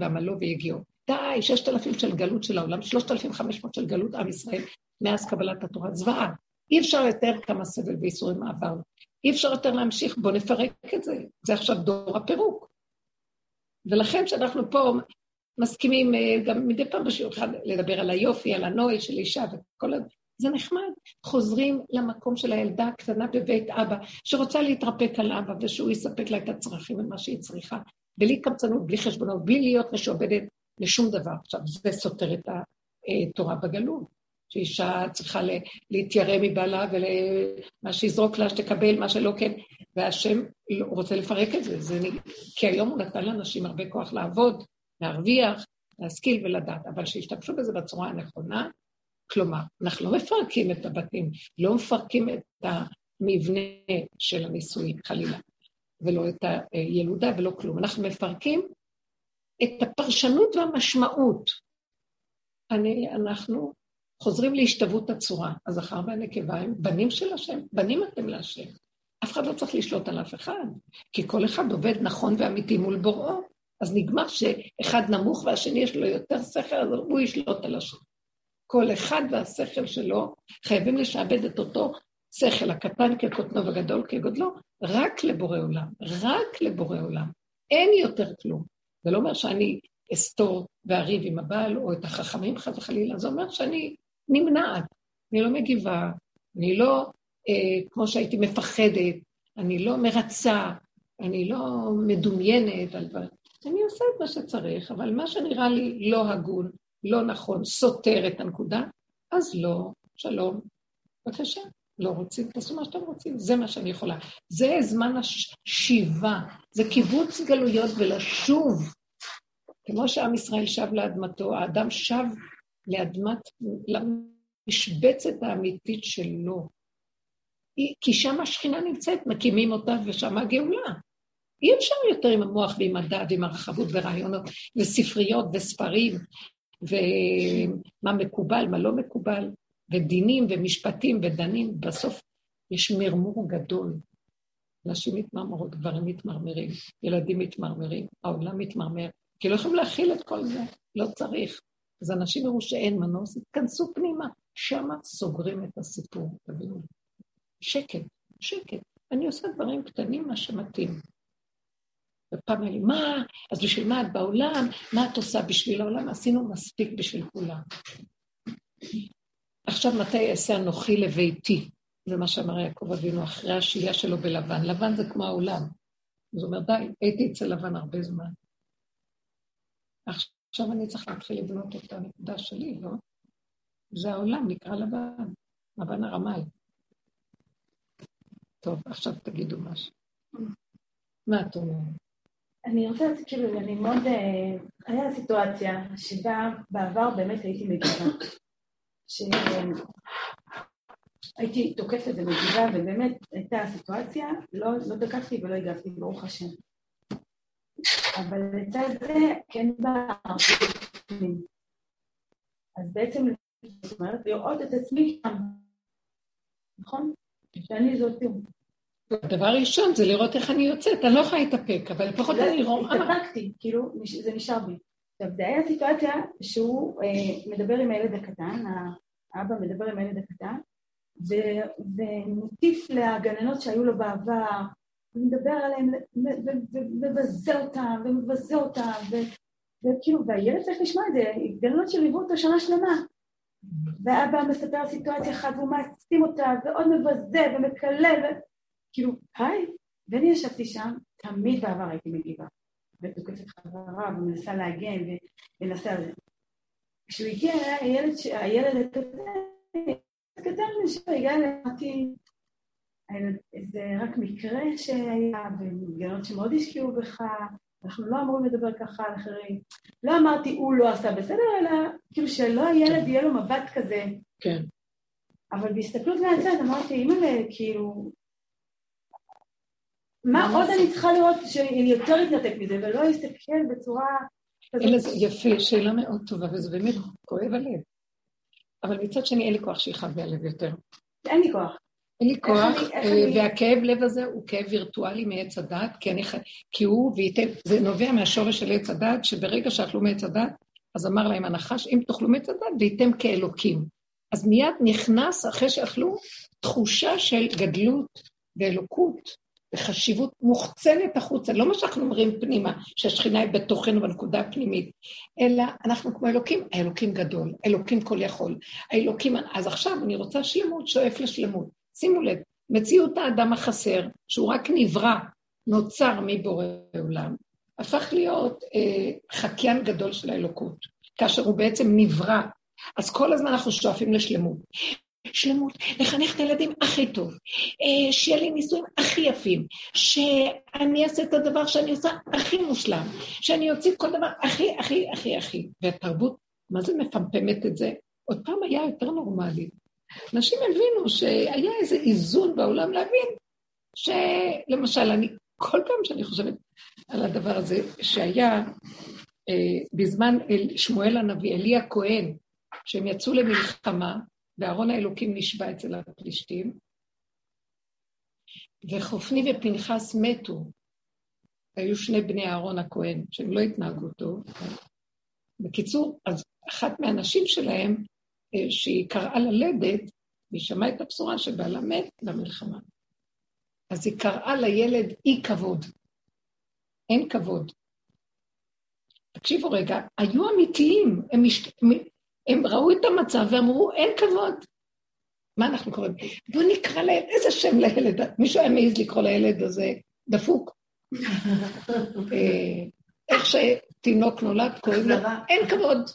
ועמלו ויגיעו. די, ששת אלפים של גלות של העולם, שלושת אלפים חמש מאות של גלות עם ישראל, מאז קבלת התורה, זוועה. אי אפשר לתאר כמה סבל וייסורים עברנו. אי אפשר יותר להמשיך, בואו נפרק את זה. זה עכשיו דור הפירוק. ולכן כשאנחנו פה מסכימים אה, גם מדי פעם בשיעור אחד לדבר על היופי, על הנוי של אישה וכל ה... זה נחמד. חוזרים למקום של הילדה הקטנה בבית אבא, שרוצה להתרפק על אבא ושהוא יספק לה את הצרכים ומה שהיא צריכה, בלי קמצנות, בלי חשבונות, בלי להיות משועבדת לשום דבר. עכשיו, זה סותר את התורה בגלות, שאישה צריכה להתיירא מבעלה ומה שיזרוק לה, שתקבל, מה שלא כן, והשם לא, רוצה לפרק את זה, זה כי היום הוא נתן לאנשים הרבה כוח לעבוד, להרוויח, להשכיל ולדעת, אבל שישתמשו בזה בצורה הנכונה, כלומר, אנחנו לא מפרקים את הבתים, לא מפרקים את המבנה של הנישואים, חלילה, ולא את הילודה ולא כלום. אנחנו מפרקים את הפרשנות והמשמעות. אני, אנחנו חוזרים להשתוות הצורה. הזכר והנקבה הם בנים של השם, בנים אתם להשם. אף אחד לא צריך לשלוט על אף אחד, כי כל אחד עובד נכון ואמיתי מול בוראו. אז נגמר שאחד נמוך והשני יש לו יותר שכל, אז הוא ישלוט על השני. כל אחד והשכל שלו, חייבים לשעבד את אותו שכל, הקטן כקוטנו וגדול כגודלו, רק לבורא עולם, רק לבורא עולם. אין יותר כלום. זה לא אומר שאני אסתור ואריב עם הבעל או את החכמים חס וחלילה, זה אומר שאני נמנעת, אני לא מגיבה, אני לא, אה, כמו שהייתי מפחדת, אני לא מרצה, אני לא מדומיינת על דברים. אני עושה את מה שצריך, אבל מה שנראה לי לא הגון, לא נכון, סותר את הנקודה, אז לא, שלום, בבקשה, לא רוצים, תעשו מה שאתם רוצים, זה מה שאני יכולה. זה זמן השיבה, זה קיבוץ גלויות ולשוב. כמו שעם ישראל שב לאדמתו, האדם שב לאדמת, למשבצת האמיתית שלו. כי שם השכינה נמצאת, מקימים אותה ושם הגאולה. אי אפשר יותר עם המוח ועם הדעת ועם הרחבות ורעיונות וספריות וספרים ומה מקובל, מה לא מקובל, ודינים ומשפטים ודנים. בסוף יש מרמור גדול. נשים מתמרמרות, גברים מתמרמרים, ילדים מתמרמרים, העולם מתמרמר, כי לא יכולים להכיל את כל זה, לא צריך. אז אנשים יראו שאין מנוס, התכנסו פנימה, שמה סוגרים את הסיפור, תבינו. שקט, שקט. אני עושה דברים קטנים, מה שמתאים. ופעם אמרו מה, אז בשביל מה את בעולם? מה את עושה בשביל העולם? עשינו מספיק בשביל כולם. עכשיו, מתי אעשה אנוכי לביתי? זה מה שאמר יעקב אבינו אחרי השהייה שלו בלבן. לבן זה כמו העולם. אז הוא אומר, די, הייתי אצל לבן הרבה זמן. עכשיו אני צריך להתחיל לבנות את הנקודה שלי, לא? זה העולם, נקרא לבן, לבן הרמאי. טוב, עכשיו תגידו משהו. מה את אומרת? אני רוצה כאילו, אני מאוד... אה, היה סיטואציה שבה בעבר באמת הייתי מגיבה. שהייתי תוקפת ומגיבה, ובאמת הייתה סיטואציה, לא, לא תקפתי ולא הגבתי, ברוך השם. אבל לצד זה כן בערבים. אז בעצם, זאת אומרת, לראות את עצמי שם, נכון? שאני זאתי. הדבר הראשון זה לראות איך אני יוצאת, אני לא יכולה להתאפק, אבל לפחות לא, אני רואה... התאפקתי, כאילו, זה נשאר בי. עכשיו, זה היה סיטואציה שהוא אה, מדבר עם הילד הקטן, האבא מדבר עם הילד הקטן, ומטיף לגננות שהיו לו בעבר, ומדבר עליהם, ומבזה אותם, ומבזה אותם, וכאילו, והילד צריך לשמוע את זה, גננות שליוו אותו שנה שלמה. ואבא מספר סיטואציה אחת, והוא מעצים אותה, ועוד מבזה ומקלל, כאילו, היי, ואני ישבתי שם, תמיד בעבר הייתי מגיבה, ותוקפת חברה, ומנסה להגן, ומנסה... כשהוא הגיע הילד, הילד הקטן, הקטן שהגיע אליי, אמרתי, זה רק מקרה שהיה, ומגנות שמאוד השקיעו בך, אנחנו לא אמורים לדבר ככה על אחרים. לא אמרתי, הוא לא עשה בסדר, אלא כאילו שלא הילד יהיה לו מבט כזה. כן. אבל בהסתכלות מהצד אמרתי, אימא'לה, כאילו, מה עוד אני צריכה לראות שאני יותר אתנתק מזה, ולא אסתכל בצורה... אלא זה יפה, שאלה מאוד טובה, וזה באמת כואב הלב. אבל מצד שני, אין לי כוח שיכאב לי הלב יותר. אין לי כוח. אין לי כוח, אה, והכאב לב הזה הוא כאב וירטואלי מעץ הדת, כי, אני, כי הוא וייתן, זה נובע מהשורש של עץ הדת, שברגע שאכלו מעץ הדת, אז אמר להם הנחש, אם תאכלו מעץ הדת, וייתם כאלוקים. אז מיד נכנס, אחרי שאכלו, תחושה של גדלות ואלוקות, וחשיבות מוחצנת החוצה, לא מה שאנחנו אומרים פנימה, שהשכינה היא בתוכנו בנקודה הפנימית, אלא אנחנו כמו אלוקים, האלוקים גדול, אלוקים כל יכול, האלוקים, אז עכשיו אני רוצה שלמות, שואף לשלמות. שימו לב, מציאות האדם החסר, שהוא רק נברא, נוצר מבורא עולם, הפך להיות אה, חקיין גדול של האלוקות, כאשר הוא בעצם נברא. אז כל הזמן אנחנו שואפים לשלמות. שלמות, לחנך את הילדים הכי טוב, אה, שיהיה לי נישואים הכי יפים, שאני אעשה את הדבר שאני עושה הכי מושלם, שאני אוציא כל דבר הכי, הכי, הכי, הכי. והתרבות, מה זה מפמפמת את זה? עוד פעם היה יותר נורמלי. אנשים הבינו שהיה איזה איזון בעולם להבין שלמשל, אני, כל פעם שאני חושבת על הדבר הזה, שהיה אה, בזמן אל, שמואל הנביא, אלי הכהן, שהם יצאו למלחמה, וארון האלוקים נשבע אצל הפלישתים, וחופני ופנחס מתו. היו שני בני אהרון הכהן, שהם לא התנהגו טוב. בקיצור, אז אחת מהנשים שלהם, שהיא קראה ללדת, והיא שמעה את הבשורה שבעלה מת למלחמה. אז היא קראה לילד אי כבוד. אין כבוד. תקשיבו רגע, היו אמיתיים, הם, מש... הם ראו את המצב ואמרו, אין כבוד. מה אנחנו קוראים? בואו נקרא לילד, איזה שם לילד? מישהו היה מעז לקרוא לילד הזה דפוק. אה, איך שתינוק נולד, קוראים לו, אין כבוד.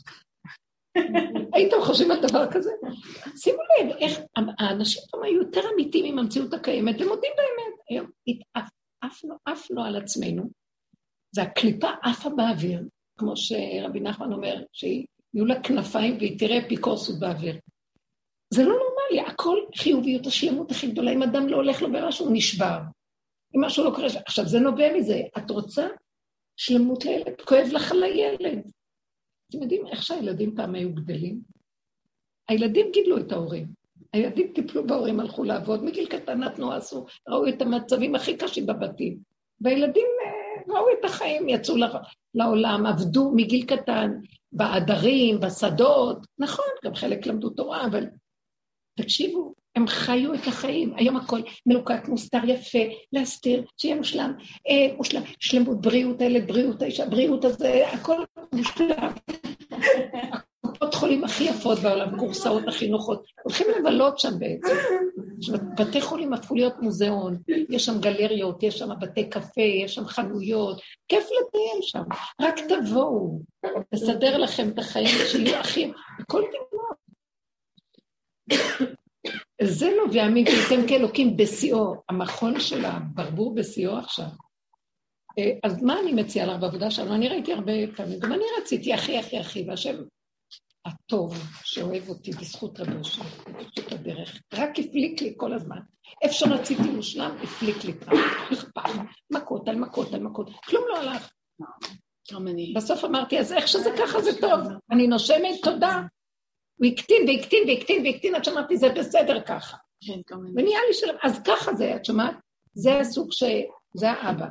הייתם חושבים על דבר כזה? שימו לב, איך האנשים פעם היו יותר אמיתיים עם המציאות הקיימת, הם מודים באמת. היום התעפנו, עפנו על עצמנו, והקליפה עפה באוויר, כמו שרבי נחמן אומר, שיהיו לה כנפיים והיא תראה אפיקורסות באוויר. זה לא נורמלי, הכל חיוביות, השלמות הכי גדולה. אם אדם לא הולך לו במשהו, הוא נשבר. אם משהו לא קורה... עכשיו, זה נובע מזה. את רוצה שלמות לילד, כואב לך על הילד. אתם יודעים איך שהילדים פעם היו גדלים? הילדים גידלו את ההורים. הילדים טיפלו בהורים, הלכו לעבוד, מגיל קטן נתנו, עשו, ראו את המצבים הכי קשים בבתים. והילדים אה, ראו את החיים, יצאו לעולם, עבדו מגיל קטן, בעדרים, בשדות. נכון, גם חלק למדו תורה, אבל תקשיבו, הם חיו את החיים. היום הכל מלוקק, מוסתר, יפה, להסתיר, שיהיה מושלם, אה, מושלם, שלמות, בריאות הילד, בריאות האישה, בריאות הזה, הכל מושלם. הקופות חולים הכי יפות בעולם, קורסאות הכי נוחות, הולכים לבלות שם בעצם. בתי חולים הפכו להיות מוזיאון, יש שם גלריות, יש שם בתי קפה, יש שם חנויות, כיף לטייל שם. רק תבואו, נסדר לכם את החיים שיהיו הכי... הכל נגמר. זה נובע מפליטם כאלוקים בשיאו, המכון של הברבור בשיאו עכשיו. אה, אז מה אני מציעה לך בעבודה שלנו? אני ראיתי הרבה פעמים, גם אני רציתי אחי, אחי, אחי, והשם הטוב שאוהב אותי בזכות רבו שלי, בזכות הדרך, רק הפליק לי כל הזמן. איפה שרציתי מושלם, הפליק לי פח, מכות על מכות על מכות, כלום לא הלך. בסוף אמרתי, אז איך שזה ככה זה טוב, אני נושמת תודה. הוא הקטין והקטין והקטין והקטין, עד שאמרתי, זה בסדר ככה. כן, ונהיה לי שלם, אז ככה זה, את שומעת? זה הסוג ש... זה האבא.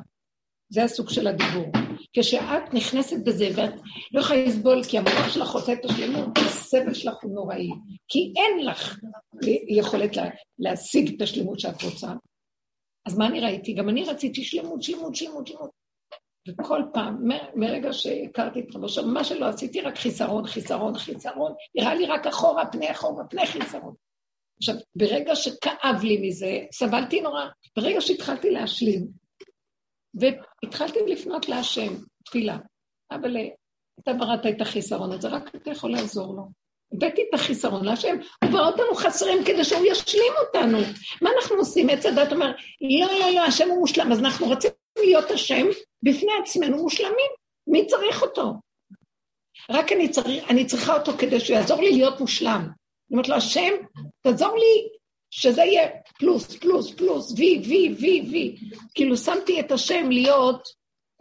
זה הסוג של הדיבור. כשאת נכנסת בזה ואת לא יכולה לסבול כי המוח שלך חוצה את השלמות, הסבל שלך הוא נוראי. כי אין לך יכולת לה, להשיג את השלמות שאת רוצה. אז מה אני ראיתי? גם אני רציתי שלמות, שלמות, שלמות, שלמות. וכל פעם, מרגע שהכרתי את רבו שם, מה שלא עשיתי, רק חיסרון, חיסרון, חיסרון, נראה לי רק אחורה, פני אחורה, פני חיסרון. עכשיו, ברגע שכאב לי מזה, סבלתי נורא. ברגע שהתחלתי להשלים, והתחלתי לפנות להשם, תפילה. אבל אתה בראת את החיסרון הזה, רק אתה יכול לעזור לו. הבאתי את החיסרון להשם, הוא ברא אותנו חסרים כדי שהוא ישלים אותנו. מה אנחנו עושים? עץ הדת אומר, לא, לא, לא, השם הוא מושלם, אז אנחנו רוצים להיות השם בפני עצמנו מושלמים. מי צריך אותו? רק אני, צריך, אני צריכה אותו כדי שהוא יעזור לי להיות מושלם. אני אומרת לו, השם, תעזור לי שזה יהיה פלוס, פלוס, פלוס, וי, וי, וי, וי. כאילו שמתי את השם להיות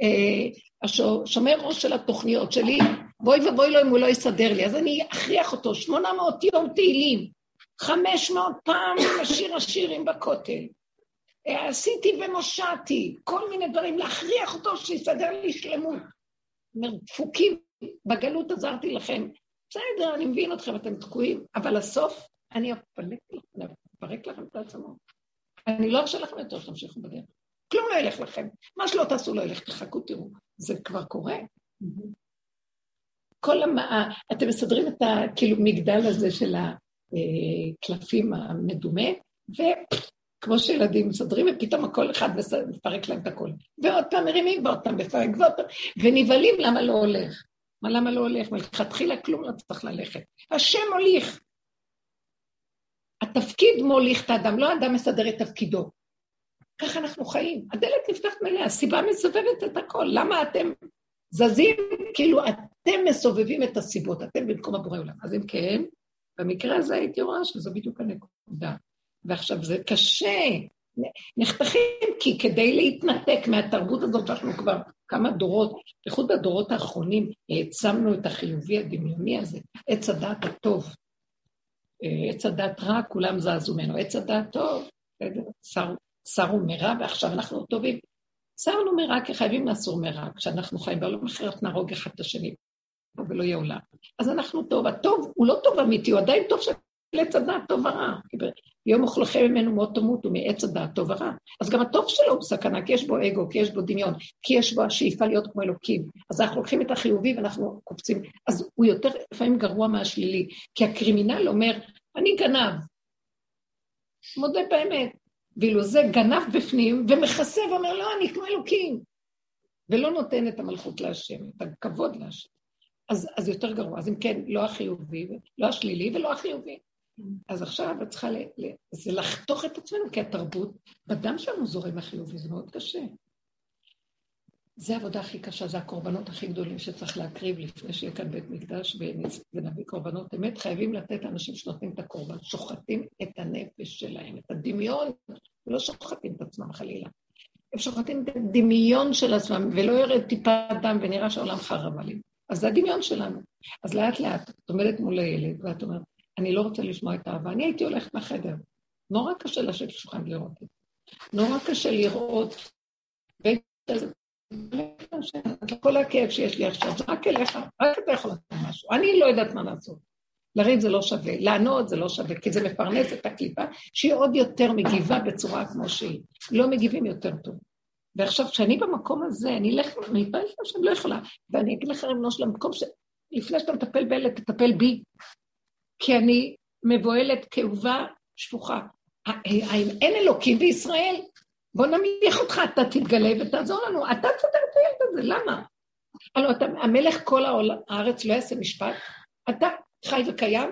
אה, השומר ראש של התוכניות שלי, בואי ובואי לו אם הוא לא יסדר לי. אז אני אכריח אותו, 800 יום תהילים, 500 פעם לשיר השירים בכותל. אה, עשיתי ומושעתי, כל מיני דברים, להכריח אותו שיסדר לי שלמות. דפוקים, בגלות עזרתי לכם. בסדר, אני מבין אתכם, אתם תקועים, אבל הסוף, אני אפלק לכם, אפרק לכם את העצמות. אני לא ארשה לכם יותר שתמשיכו בדרך. כלום לא ילך לכם. מה שלא תעשו לא ילך, תחכו, תראו. זה כבר קורה. כל המ... אתם מסדרים את הכאילו מגדל הזה של הקלפים המדומה, וכמו שילדים מסדרים, ופתאום הכל אחד מפרק להם את הכל. ועוד פעם מרימים, ועוד פעם מפרק, ועוד פעם, ונבהלים למה לא הולך. מה למה לא הולך? מלכתחילה כלום לא צריך ללכת. השם מוליך. התפקיד מוליך את האדם, לא האדם מסדר את תפקידו. ככה אנחנו חיים. הדלת נפתחת מלאה, הסיבה מסובבת את הכל. למה אתם זזים? כאילו אתם מסובבים את הסיבות, אתם במקום הבורא עולם. אז אם כן, במקרה הזה הייתי רואה שזו בדיוק הנקודה. ועכשיו זה קשה, נחתכים, כי כדי להתנתק מהתרבות הזאת, שאנחנו כבר כמה דורות, בייחוד בדורות האחרונים, העצמנו את החיובי הדמיוני הזה, עץ הדעת הטוב. אה, עץ הדעת רע, כולם זזו ממנו. עץ הדעת טוב, בסדר, סרו מרע, ועכשיו אנחנו טובים. סרנו מרע כי חייבים לאסור מרע, כשאנחנו חיים בעולם אחרת נהרוג אחד את השני, ולא יהיה עולם. אז אנחנו טוב. הטוב הוא לא טוב אמיתי, הוא עדיין טוב של עץ הדעת טוב ורע. יום אוכלכם ממנו מאוד תמותו מעץ הדעת טוב ורע. אז גם הטוב שלו הוא סכנה, כי יש בו אגו, כי יש בו דמיון, כי יש בו השאיפה להיות כמו אלוקים. אז אנחנו לוקחים את החיובי ואנחנו קופצים. אז הוא יותר לפעמים גרוע מהשלילי, כי הקרימינל אומר, אני גנב. מודה באמת. ואילו זה גנב בפנים ומכסה ואומר, לא, אני כמו אלוקים. ולא נותן את המלכות להשם, את הכבוד להשם. אז, אז יותר גרוע. אז אם כן, לא החיובי, לא השלילי ולא החיובי. אז עכשיו את צריכה, ל, ל, זה לחתוך את עצמנו, כי התרבות, בדם שלנו זורם החיובי, זה מאוד קשה. זה העבודה הכי קשה, זה הקורבנות הכי גדולים שצריך להקריב לפני שיהיה כאן בית מקדש ונביא קורבנות אמת. חייבים לתת לאנשים שנותנים את הקורבן, שוחטים את הנפש שלהם, את הדמיון, ולא שוחטים את עצמם חלילה. הם שוחטים את הדמיון של עצמם, ולא ירד טיפה דם ונראה שהעולם חרב עליהם. אז זה הדמיון שלנו. אז לאט לאט את עומדת מול הילד ואת אומרת, אני לא רוצה לשמוע את האהבה, אני הייתי הולכת מהחדר. נורא קשה לשבת לשולחן לראות את זה. נורא קשה לראות, כל הכאב שיש לי עכשיו, זה רק אליך, רק אתה יכול לעשות משהו. אני לא יודעת מה לעשות. לריב זה לא שווה, לענות זה לא שווה, כי זה מפרנס את הקליפה, שהיא עוד יותר מגיבה בצורה כמו שהיא. לא מגיבים יותר טוב. ועכשיו, כשאני במקום הזה, אני אלך, אני אתפלל שאני לא יכולה, ואני אגיד לך, ריבונו של המקום, לפני שאתה מטפל באלה, תטפל בי. כי אני מבוהלת, כאובה, שפוכה. האם אין אלוקים בישראל? בוא נמליך אותך, אתה תתגלה ותעזור לנו. אתה תסדר את הילד הזה, למה? הלוא אתה, המלך כל העול, הארץ לא יעשה משפט, אתה חי וקיים,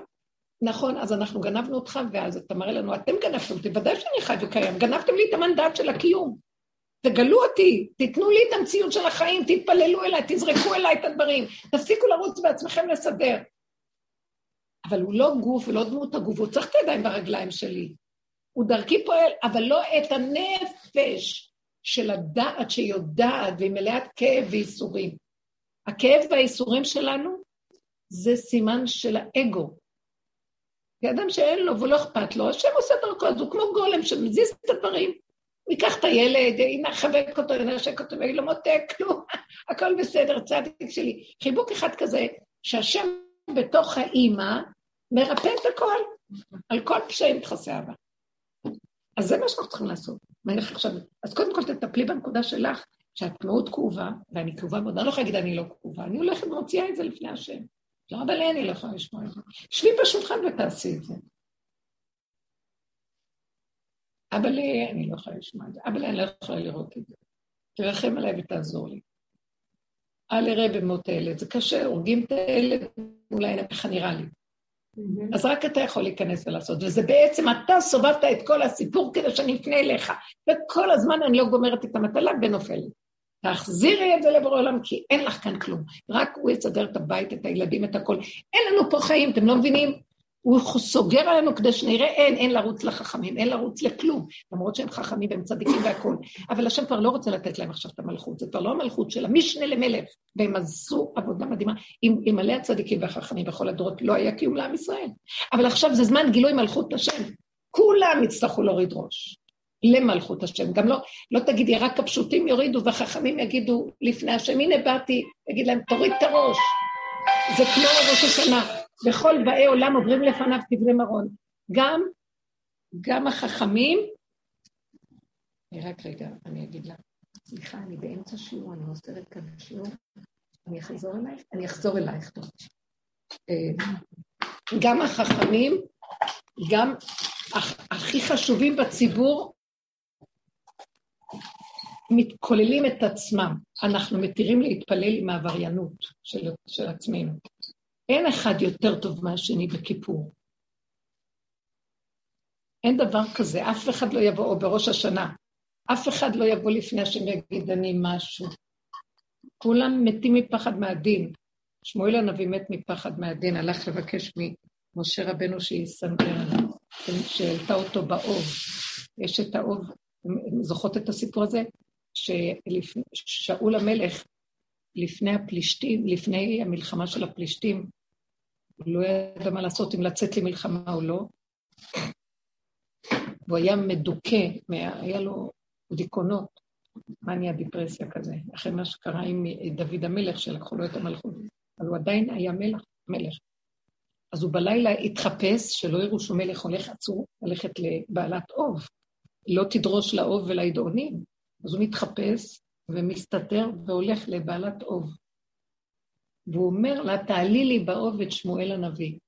נכון, אז אנחנו גנבנו אותך, ואז אתה מראה לנו, אתם גנבתם אותי, ודאי שאני חי וקיים, גנבתם לי את המנדט של הקיום. תגלו אותי, תיתנו לי את המציאות של החיים, תתפללו אליי, תזרקו אליי את הדברים, תפסיקו לרוץ בעצמכם לסדר. אבל הוא לא גוף ולא דמות הגוף, הוא צריך את הידיים ברגליים שלי. הוא דרכי פועל, אבל לא את הנפש של הדעת שיודעת והיא מלאת כאב וייסורים. הכאב והייסורים שלנו זה סימן של האגו. כי אדם שאין לו ולא אכפת לו, השם עושה דרכו, אז הוא כמו גולם שמזיז את הדברים. הוא ייקח את הילד, יחבק אותו, ינשק אותו, ויגיד לו מותק, כלום, הכל בסדר, צדיק שלי. חיבוק אחד כזה, שהשם בתוך האימא מרפא את הכל, על כל פשעים תכסה אהבה. אז זה מה שאנחנו צריכים לעשות. עכשיו, אז קודם כל תטפלי בנקודה שלך, שאת מאוד כאובה, ואני כאובה מאוד, אני לא יכולה להגיד אני לא כאובה, אני הולכת ומוציאה את זה לפני השם. לא, אבל אני לא יכולה לשמוע את זה. שבי בשולחן ותעשי את זה. אבל אני לא יכולה לשמוע את זה, אבל אני לא יכולה לראות את זה. תרחם עליי ותעזור לי. אל יראה במות הילד, זה קשה, הורגים את הילד, אולי איך נראה לי. אז רק אתה יכול להיכנס ולעשות, וזה בעצם, אתה סובבת את כל הסיפור כדי שאני אפנה אליך, וכל הזמן אני לא גומרת את המטלה ונופלת. תחזירי את זה לבורא עולם, כי אין לך כאן כלום. רק הוא יסדר את הבית, את הילדים, את הכל. אין לנו פה חיים, אתם לא מבינים? הוא סוגר עלינו כדי שנראה, אין, אין לרוץ לחכמים, אין לרוץ לכלום, למרות שהם חכמים והם צדיקים והכול. אבל השם כבר לא רוצה לתת להם עכשיו את המלכות, זה כבר לא המלכות של המשנה למלך, והם עשו עבודה מדהימה. עם מלא הצדיקים והחכמים בכל הדורות לא היה קיום לעם ישראל. אבל עכשיו זה זמן גילוי מלכות השם. כולם יצטרכו להוריד ראש למלכות השם. גם לא, לא תגידי, רק הפשוטים יורידו והחכמים יגידו לפני השם, הנה באתי, יגיד להם, תוריד את הראש. זה כמו ראש השנה. וכל באי עולם עוברים לפניו כברי מרון. גם, גם החכמים, רק רגע, אני אגיד לה, סליחה, אני באמצע שיעור, אני מוסרת כאן שיעור, אני אחזור אלייך? אני אחזור אלייך, טוב. אה, גם החכמים, גם הכי חשובים בציבור, מתכוללים את עצמם. אנחנו מתירים להתפלל עם העבריינות של, של עצמנו. אין אחד יותר טוב מהשני בכיפור. אין דבר כזה, אף אחד לא יבוא, או בראש השנה, אף אחד לא יבוא לפני השם ויגיד אני משהו. כולם מתים מפחד מהדין. שמואל הנביא מת מפחד מהדין, הלך לבקש משה רבנו שיסנגר עליו, שהעלתה אותו באוב. יש את האוב, זוכרות את הסיפור הזה? ששאול המלך, לפני הפלישתים, לפני המלחמה של הפלישתים, הוא לא ידע מה לעשות, אם לצאת למלחמה או לא. והוא היה מדוכא, היה לו דיכאונות, מניה דיפרסיה כזה, אחרי מה שקרה עם דוד המלך, שלקחו לו את המלכות. אבל הוא עדיין היה מלך, מלך. אז הוא בלילה התחפש, שלא יראו שהוא מלך הולך עצור, ללכת לבעלת אוב. לא תדרוש לאוב ולידעונים. אז הוא מתחפש ומסתתר והולך לבעלת אוב. והוא אומר לה, תעלי לי באוב את שמואל הנביא.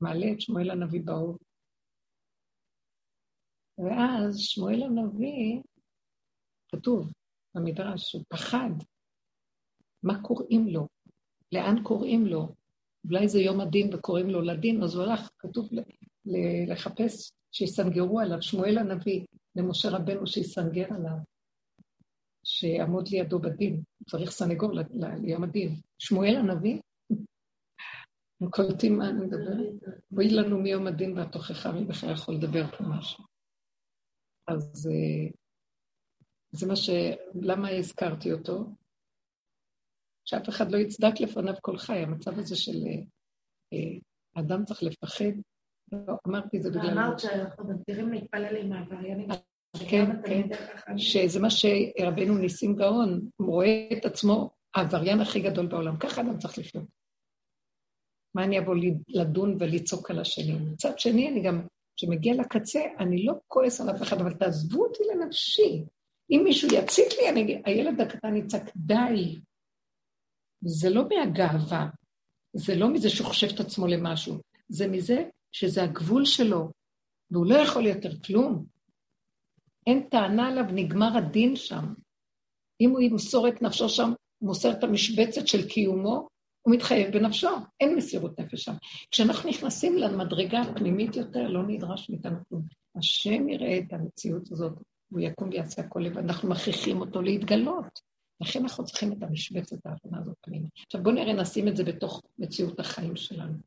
מעלה את שמואל הנביא באוב. ואז שמואל הנביא, כתוב במדרש, הוא פחד. מה קוראים לו? לאן קוראים לו? אולי זה יום הדין וקוראים לו לדין, אז הוא הלך, כתוב לחפש שיסנגרו עליו, שמואל הנביא, למשה רבנו שיסנגר עליו, שיעמוד לידו בדין, צריך סנגור ליום הדין. שמואל הנביא, הם קולטים מה אני מדברת? בואי לנו מיום הדין והתוכחה, מי בכלל יכול לדבר פה משהו. אז אה, זה מה ש... למה הזכרתי אותו? שאף אחד לא יצדק לפניו כל חי, המצב הזה של אה, אדם צריך לפחד. לא, אמרתי זה בגלל... אמרת שאנחנו מגדירים להתפלל עם העבריינים. כן, כן, שזה מה שרבנו ניסים גאון, הוא רואה את עצמו העבריין הכי גדול בעולם. ככה אדם צריך לחיות. מה אני אבוא לדון ולצעוק על השני? מצד שני, אני גם, כשמגיע לקצה, אני לא כועס על אף אחד, אבל תעזבו אותי לנפשי. אם מישהו יצית לי, אני, הילד הקטן יצעק, די. זה לא מהגאווה, זה לא מזה שהוא חושב את עצמו למשהו, זה מזה שזה הגבול שלו, והוא לא יכול יותר כלום. אין טענה עליו, נגמר הדין שם. אם הוא ימסור את נפשו שם, הוא מוסר את המשבצת של קיומו, הוא מתחייב בנפשו, אין מסירות נפש שם. כשאנחנו נכנסים למדרגה הפנימית יותר, לא נדרש מאיתנו כלום. השם יראה את המציאות הזאת, הוא יקום ויעשה הכל לבד, אנחנו מכריחים אותו להתגלות. לכן אנחנו צריכים את המשבצת האחרונה הזאת פנימה. עכשיו בואו נראה, נשים את זה בתוך מציאות החיים שלנו.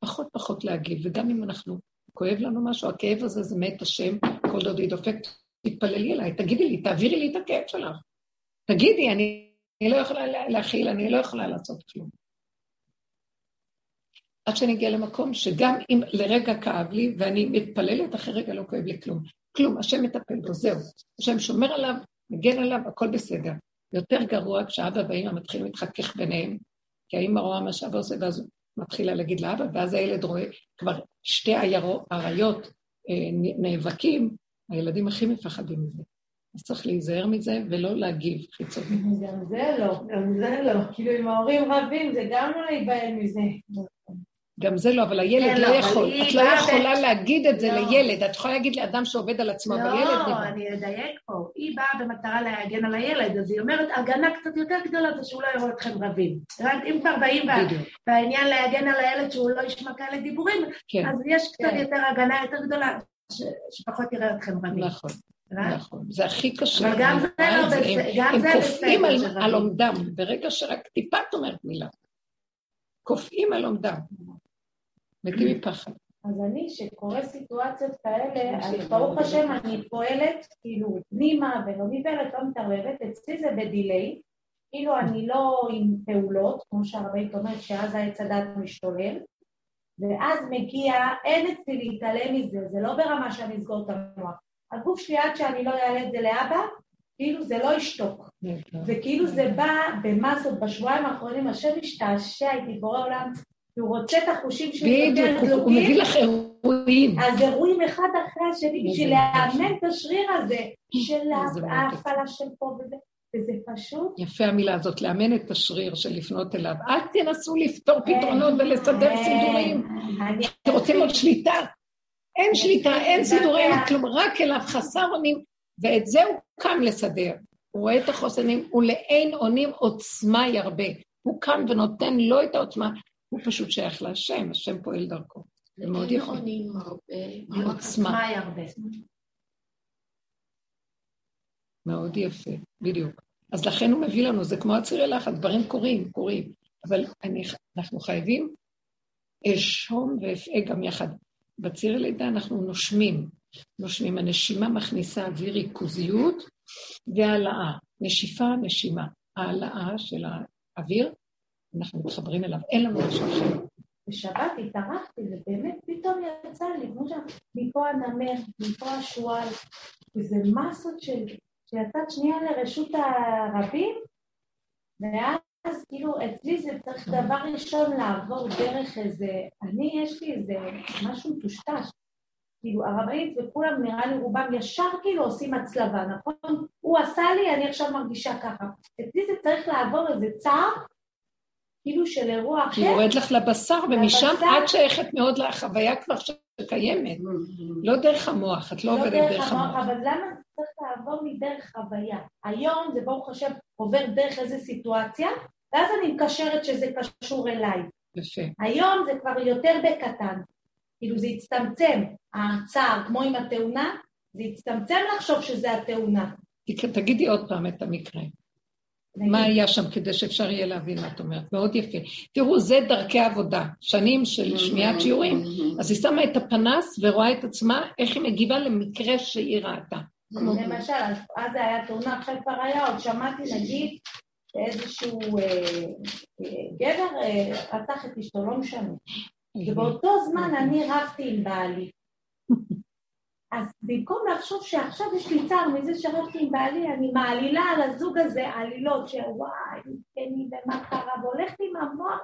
פחות פחות להגיב, וגם אם אנחנו, כואב לנו משהו, הכאב הזה זה מת השם, כל דודי דופק, תתפללי אליי, תגידי לי, תעבירי לי את הכאב שלך. תגידי, אני, אני לא יכולה להכיל, אני לא יכולה לעשות כלום. עד שאני אגיע למקום שגם אם לרגע כאב לי, ואני מתפללת, אחרי רגע לא כואב לי כלום. כלום, השם מטפל בו, זהו. השם שומר עליו, מגן עליו, הכל בסדר. יותר גרוע כשאבא ואמא מתחילים להתחכך ביניהם, כי האמא רואה מה שאבא עושה, ואז מתחילה להגיד לאבא, ואז הילד רואה כבר שתי אריות אה, נאבקים, הילדים הכי מפחדים מזה. אז צריך להיזהר מזה ולא להגיב חיצוני. גם זה לא, גם זה לא. כאילו, אם ההורים רבים, זה גם לא להיבהל מזה. גם זה לא, אבל הילד כן, לא, לא יכול. את לא יכולה להגיד את זה לא. לילד. את יכולה להגיד לאדם שעובד על עצמו, אבל ילד... לא, אני אדייק פה. היא באה במטרה להגן על הילד, אז היא אומרת, הגנה קצת יותר גדולה זה שהוא לא יראו אתכם רבים. אם כבר באים בעניין להגן על הילד שהוא לא ישמע כאלה דיבורים, כן. אז יש קצת כן. יותר הגנה יותר גדולה, שפחות יראה אתכם רבים. נכון. נכון, זה הכי קשה. אבל גם זה לא בסדר. הם כופים על עומדם, ברגע שרק טיפה את אומרת מילה. קופאים על עומדם. מתים מפחד. אז אני, שקורה סיטואציות כאלה, אז ברוך השם אני פועלת כאילו פנימה ולא ניברת, לא מתערבבת, אצלי זה בדיליי, כאילו אני לא עם פעולות, כמו שהרבית אומרת, שאז העץ הדת משתולל, ואז מגיע, אין אצלי להתעלם מזה, זה לא ברמה שאני אסגור את המוח. הגוף שלי עד שאני לא אעלה את זה לאבא, כאילו זה לא ישתוק. וכאילו זה בא במסות, בשבועיים האחרונים השם השתעשע איתי בורא עולם, הוא רוצה את החושים שלו יותר. בדיוק, הוא מביא לך אירועים. אז אירועים אחד אחרי השני, בשביל לאמן את השריר הזה, של ההפעלה של פה וזה. וזה פשוט... יפה המילה הזאת, לאמן את השריר של לפנות אליו. אל תנסו לפתור פתרונות ולסדר סידורים. אתם רוצים עוד שליטה? אין שליטה, אין סידורים, כלום, רק אליו חסר אונים, ואת זה הוא קם לסדר. הוא רואה את החוסנים, ולאין אונים עוצמה ירבה. הוא קם ונותן לו את העוצמה, הוא פשוט שייך להשם, השם פועל דרכו. זה מאוד יכול. עוצמה. מאוד יפה, בדיוק. אז לכן הוא מביא לנו, זה כמו הצירי לחץ, דברים קורים, קורים. אבל אני, אנחנו חייבים אשום ואפעה גם יחד. בציר הלידה אנחנו נושמים. נושמים. הנשימה מכניסה אוויר ריכוזיות והעלאה. נשיפה, נשימה. העלאה של האוויר, אנחנו מתחברים אליו. אין לנו משהו אחר. בשבת התארחתי, ובאמת פתאום יצא לי, כמו שמפה הנמר, מפה השועל, וזה מסות של, שיצאת שנייה לרשות הרבים, ואז כאילו אצלי זה צריך דבר ראשון לעבור דרך איזה, אני יש לי איזה משהו מטושטש, כאילו הרבנית וכולם נראה לי רובם ישר כאילו עושים הצלבה, נכון? הוא עשה לי, אני עכשיו מרגישה ככה. אצלי זה צריך לעבור איזה צער כאילו של אירוע אחר. היא יורד לך לבשר, ומשם את שייכת מאוד לחוויה כבר שקיימת. לא דרך המוח, את לא, לא עובדת דרך המוח. אבל למה צריך לעבור מדרך חוויה? היום זה ברוך השם עובר דרך איזו סיטואציה, ואז אני מקשרת שזה קשור אליי. יפה. היום זה כבר יותר בקטן. כאילו זה הצטמצם, הצער, כמו עם התאונה, זה הצטמצם לחשוב שזה התאונה. תגידי עוד פעם את המקרה. מה היה שם כדי שאפשר יהיה להבין מה את אומרת. מאוד יפה. תראו, זה דרכי עבודה, שנים של שמיעת שיעורים. אז היא שמה את הפנס ורואה את עצמה, איך היא מגיבה למקרה שהיא ראתה. למשל, אז זה היה תאונה, עכשיו כבר היה, עוד שמעתי נגיד איזשהו אה, אה, גבר אה, רצח את אשתו, לא משנה. ובאותו זמן אני רבתי עם בעלי. אז במקום לחשוב שעכשיו יש לי צער מזה שרבתי עם בעלי, אני מעלילה על הזוג הזה עלילות שוואי, מסכנים ומה קרה, והולכת עם המוח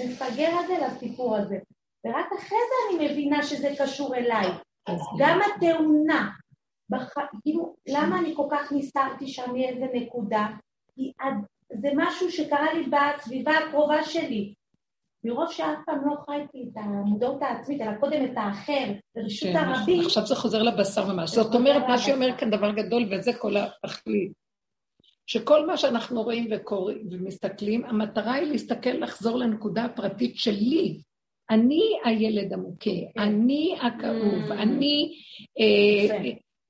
המפגר הזה לסיפור הזה. ורק אחרי זה אני מבינה שזה קשור אליי. גם התאונה. כאילו, למה אני כל כך נסתרתי שם מאיזה נקודה? כי זה משהו שקרה לי בסביבה הקרובה שלי. מרוב שאף פעם לא חייתי את המודעות העצמית, אלא קודם את האחר, ברשות כן, הרבים. עכשיו זה חוזר לבשר ממש. זאת אומרת, מה שהיא אומרת כאן דבר גדול, וזה כל התכלית. שכל מה שאנחנו רואים וקוראים ומסתכלים, המטרה היא להסתכל, לחזור לנקודה הפרטית שלי. אני הילד המוכה, כן. אני הכאוב, mm. אני...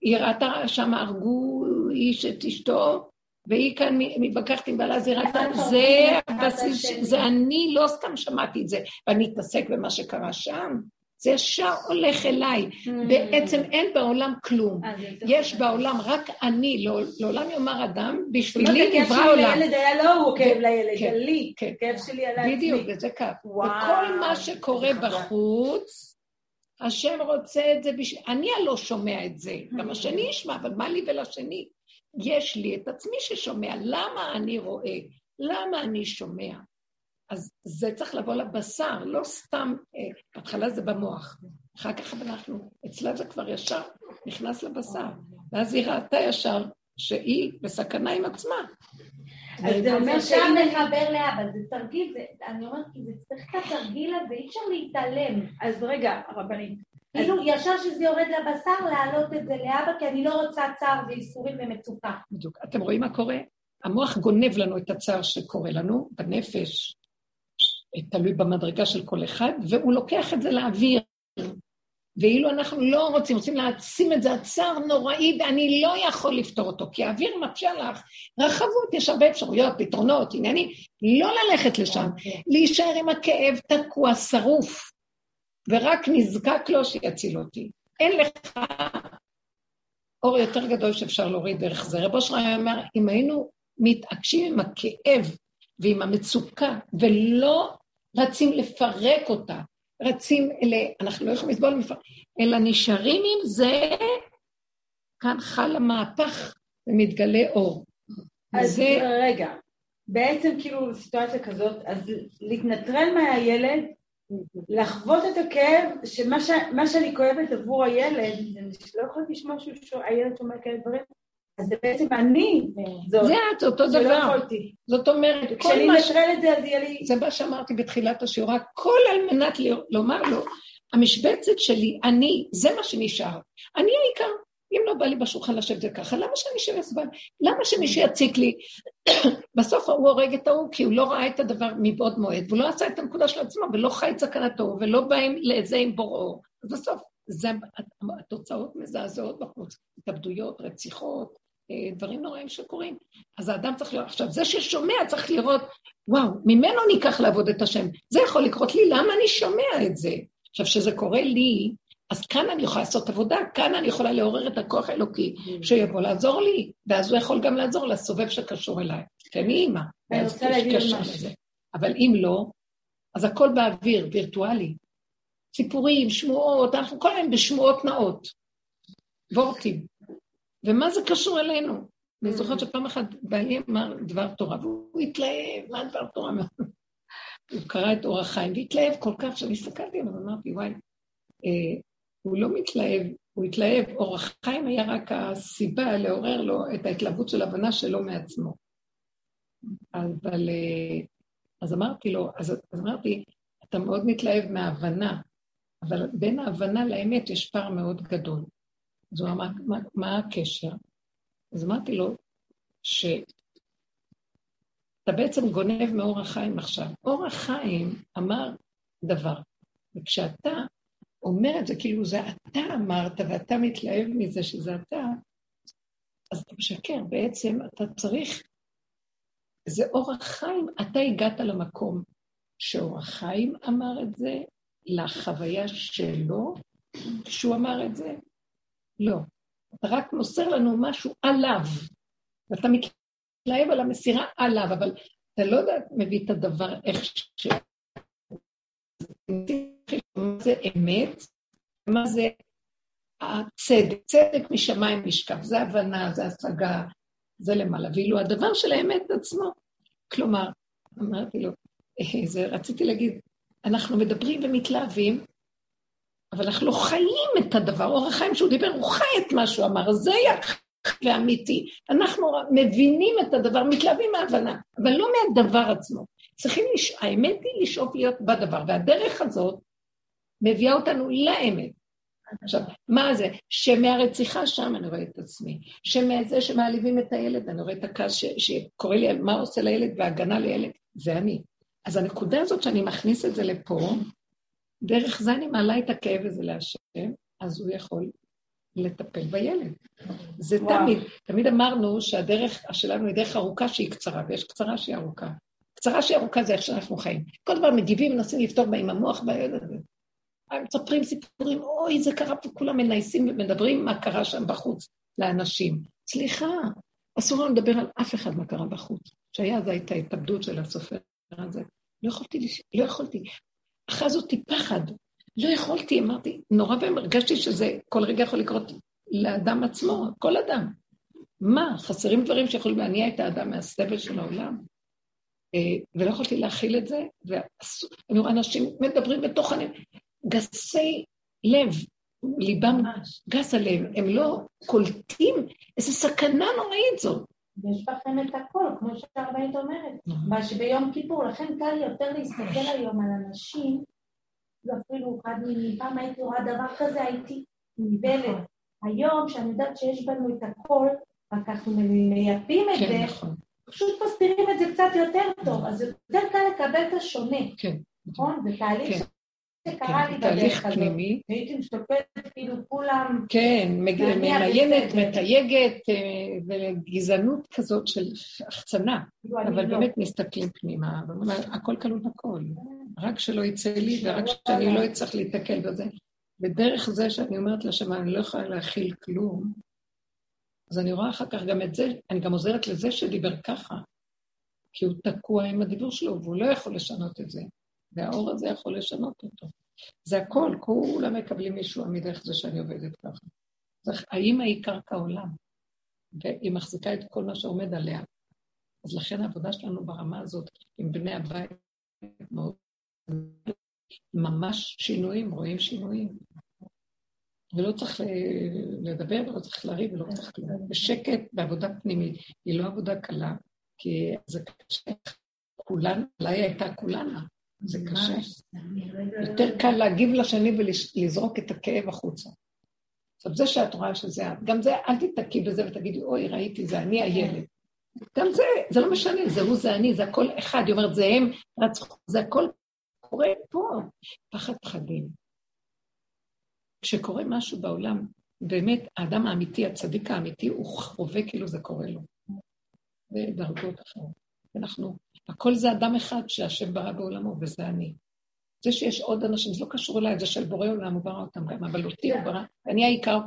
היא ראתה שם הרגו איש את אשתו, והיא כאן מתווכחת עם בעלה, זה רק... זה הבסיס, זה אני לא סתם שמעתי את זה, ואני אתעסק במה שקרה שם. זה ישר הולך אליי. Mm. בעצם אין בעולם כלום. יש בעולם רק אני, לא, לעולם יאמר אדם, בשבילי נברא עולם. הכאב שלי לילד היה לא הוא כאב לילד, כן, לי. כן. הכאב שלי על עצמי. בדיוק, וזה כאב. וכל מה שקורה בחוץ, השם רוצה את זה בשביל... אני הלא שומע את זה, גם השני. ישמע, אבל מה לי ולשני? יש לי את עצמי ששומע. למה אני רואה? למה אני שומע? אז זה צריך לבוא לבשר, לא סתם, אה, בהתחלה זה במוח. אחר כך אנחנו, אצלה זה כבר ישר נכנס לבשר. ואז היא ראתה ישר שהיא בסכנה עם עצמה. אז זה אומר שם לחבר לאבא, זה תרגיל, אני אומרת, כי זה צריך את התרגיל הזה, אי אפשר להתעלם. אז רגע, הרבנית, כאילו ישר שזה יורד לבשר, להעלות את זה לאבא, כי אני לא רוצה צער וייסורים ומצוקה. בדיוק. אתם רואים מה קורה? המוח גונב לנו את הצער שקורה לנו בנפש, תלוי במדרגה של כל אחד, והוא לוקח את זה לאוויר. ואילו אנחנו לא רוצים, רוצים להעצים את זה, הצער נוראי, ואני לא יכול לפתור אותו, כי האוויר מקשה לך רחבות, יש הרבה אפשרויות, פתרונות, עניינים, לא ללכת לשם, אוקיי. להישאר עם הכאב תקוע, שרוף. ורק נזקק לו שיציל אותי. אין לך אור יותר גדול שאפשר להוריד דרך זה. רב אושר אומר, אם היינו מתעקשים עם הכאב ועם המצוקה, ולא רצים לפרק אותה, רצים אלה, אנחנו לא יכולים לסבול אלא נשארים עם זה, כאן חל המהפך ומתגלה אור. אז זה... רגע, בעצם כאילו סיטואציה כזאת, אז להתנטרל מהילד לחוות את הכאב, שמה ש, שאני כואבת עבור הילד, לא יכולת לשמוע שהילד שומע כאלה דברים, אז זה בעצם אני זאת. זה את, אותו דבר. שלא יכולתי. זאת אומרת, כל מה... כשאני אנטרל את זה, אז יהיה לי... זה מה שאמרתי בתחילת השיעור, הכל על מנת לומר לו, המשבצת שלי, אני, זה מה שנשאר. אני העיקר. אם לא בא לי בשולחן לשבת זה ככה, למה שאני אשב אסבל? למה שמישהו יציק לי? בסוף הוא הורג את ההוא, כי הוא לא ראה את הדבר מבעוד מועד, והוא לא עשה את הנקודה של עצמו, ולא חי את סכנתו, ולא בא לזה עם בוראו. אז בסוף, זה, התוצאות מזעזעות בחוץ, התאבדויות, רציחות, דברים נוראים שקורים. אז האדם צריך לראות, עכשיו, זה ששומע צריך לראות, וואו, ממנו ניקח לעבוד את השם. זה יכול לקרות לי, למה אני שומע את זה? עכשיו, כשזה קורה לי, אז כאן אני יכולה לעשות עבודה, כאן אני יכולה לעורר את הכוח האלוקי, שיבוא לעזור לי, ואז הוא יכול גם לעזור לסובב שקשור אליי, כי אני אימא. אני רוצה להגיד משהו. אבל אם לא, אז הכל באוויר, וירטואלי. סיפורים, שמועות, אנחנו כל היום בשמועות נאות, וורטים. ומה זה קשור אלינו? אני זוכרת שפעם אחת בעלי אמר דבר תורה, והוא התלהב, מה דבר תורה? הוא קרא את אור החיים, והתלהב כל כך, שאני הסתכלתי עליו, אמרתי, וואי, אה, הוא לא מתלהב, הוא התלהב, אור החיים היה רק הסיבה לעורר לו את ההתלהבות של הבנה שלו מעצמו. אבל, אה, אז אמרתי לו, אז, אז אמרתי, אתה מאוד מתלהב מההבנה, אבל בין ההבנה לאמת יש פער מאוד גדול. אז הוא אמר, מה, מה הקשר? אז אמרתי לו, שאתה בעצם גונב מאור החיים עכשיו. אור החיים אמר דבר, וכשאתה אומר את זה, כאילו זה אתה אמרת ואתה מתלהב מזה שזה אתה, אז אתה משקר. בעצם אתה צריך, זה אור החיים, אתה הגעת למקום שאור החיים אמר את זה, לחוויה שלו, כשהוא אמר את זה? לא. אתה רק מוסר לנו משהו עליו, ואתה מתלהב על המסירה עליו, אבל אתה לא יודע, מביא את הדבר איך ש... מה זה אמת, מה זה הצדק. צדק משמיים נשקף, זה הבנה, זה השגה, זה למעלה. ואילו הדבר של האמת עצמו, כלומר, אמרתי לו, אה, זה, רציתי להגיד, אנחנו מדברים ומתלהבים, אבל אנחנו לא חיים את הדבר. אור החיים שהוא דיבר, הוא חי את מה שהוא אמר, זה היה ואמיתי. אנחנו מבינים את הדבר, מתלהבים מההבנה, אבל לא מהדבר עצמו. צריכים, לש... האמת היא לשאוף להיות בדבר, והדרך הזאת מביאה אותנו לאמת. עכשיו, מה זה? שמהרציחה שם אני רואה את עצמי, שמזה שמעליבים את הילד, אני רואה את הכעס ש... שקורא לי מה עושה לילד והגנה לילד, זה אני. אז הנקודה הזאת שאני מכניס את זה לפה, דרך זה אני מעלה את הכאב הזה להשם, אז הוא יכול לטפל בילד. זה וואו. תמיד, תמיד אמרנו שהדרך שלנו היא דרך ארוכה שהיא קצרה, ויש קצרה שהיא ארוכה. קצרה שהיא ארוכה זה איך שאנחנו חיים. כל דבר מגיבים, מנסים לפתור בה עם המוח בילד הזה. הם מספרים סיפורים, אוי, זה קרה פה, כולם מנייסים ומדברים מה קרה שם בחוץ לאנשים. סליחה, אסור לנו לדבר על אף אחד מה קרה בחוץ. שהיה אז הייתה התאבדות של הסופר הזה. לא יכולתי, לא יכולתי. אחרי זאתי פחד. לא יכולתי, אמרתי, נורא והם הרגשתי שזה כל רגע יכול לקרות לאדם עצמו, כל אדם. מה, חסרים דברים שיכולים להניע את האדם מהסבל של העולם? אה, ולא יכולתי להכיל את זה, ואני רואה אנשים מדברים בתוך הנ... גסי לב, ליבם גס הלב, הם לא קולטים איזה סכנה נוראית זאת. יש בכם את הכל, כמו שהרבנית אומרת. נכון. מה שביום כיפור, לכן קל יותר להסתכל היום על אנשים, ואפילו אחד מפעם הייתי רואה דבר כזה, הייתי נבלת. נכון. היום, שאני יודעת שיש בנו את הכל, רק אנחנו מייפים את כן, זה, נכון. פשוט מסתירים את זה קצת יותר טוב, אז יותר קל לקבל את השונה. כן. נכון? זה תהליך כן. שקרה לי בדרך הזאת. הייתי משתפת כאילו כולם... כן, ממיינת, מתייגת, אה, וגזענות כזאת של החצנה. כאילו, אבל לא. באמת מסתכלים פנימה, הכל כלול בכל. רק שלא יצא לי ורק שאני לא אצטרך להתקל בזה. ודרך זה שאני אומרת לשם, אני לא יכולה להכיל כלום, אז אני רואה אחר כך גם את זה, אני גם עוזרת לזה שדיבר ככה, כי הוא תקוע עם הדיבור שלו, והוא לא יכול לשנות את זה. והאור הזה יכול לשנות אותו. זה הכל, כולם מקבלים מישהו מדרך זה שאני עובדת ככה. האימא היא קרקע עולם, והיא מחזיקה את כל מה שעומד עליה. אז לכן העבודה שלנו ברמה הזאת עם בני הבית מאוד... ממש שינויים, רואים שינויים. ולא צריך לדבר, ולא צריך לריב, ולא צריך כלום. בשקט, בעבודה פנימית. היא לא עבודה קלה, כי זה קשה. כולנה, אולי הייתה כולנה. זה קשה. יותר קל להגיב לשני ולזרוק את הכאב החוצה. עכשיו, זה שאת רואה שזה את, גם זה, אל תתקי בזה ותגידי, אוי, ראיתי, זה אני הילד. גם זה, זה לא משנה, זה הוא, זה אני, זה הכל אחד. היא אומרת, זה הם רצחו, זה הכל קורה פה. פחד פחדים. כשקורה משהו בעולם, באמת, האדם האמיתי, הצדיק האמיתי, הוא חווה כאילו זה קורה לו. זה דרגות אחרות. אנחנו הכל זה אדם אחד שהשם ברא בעולמו, וזה אני. זה שיש עוד אנשים, זה לא קשור אליי, זה של בורא עולם, הוא ברא אותם גם, אבל אותי הוא ברא, ואני העיקר.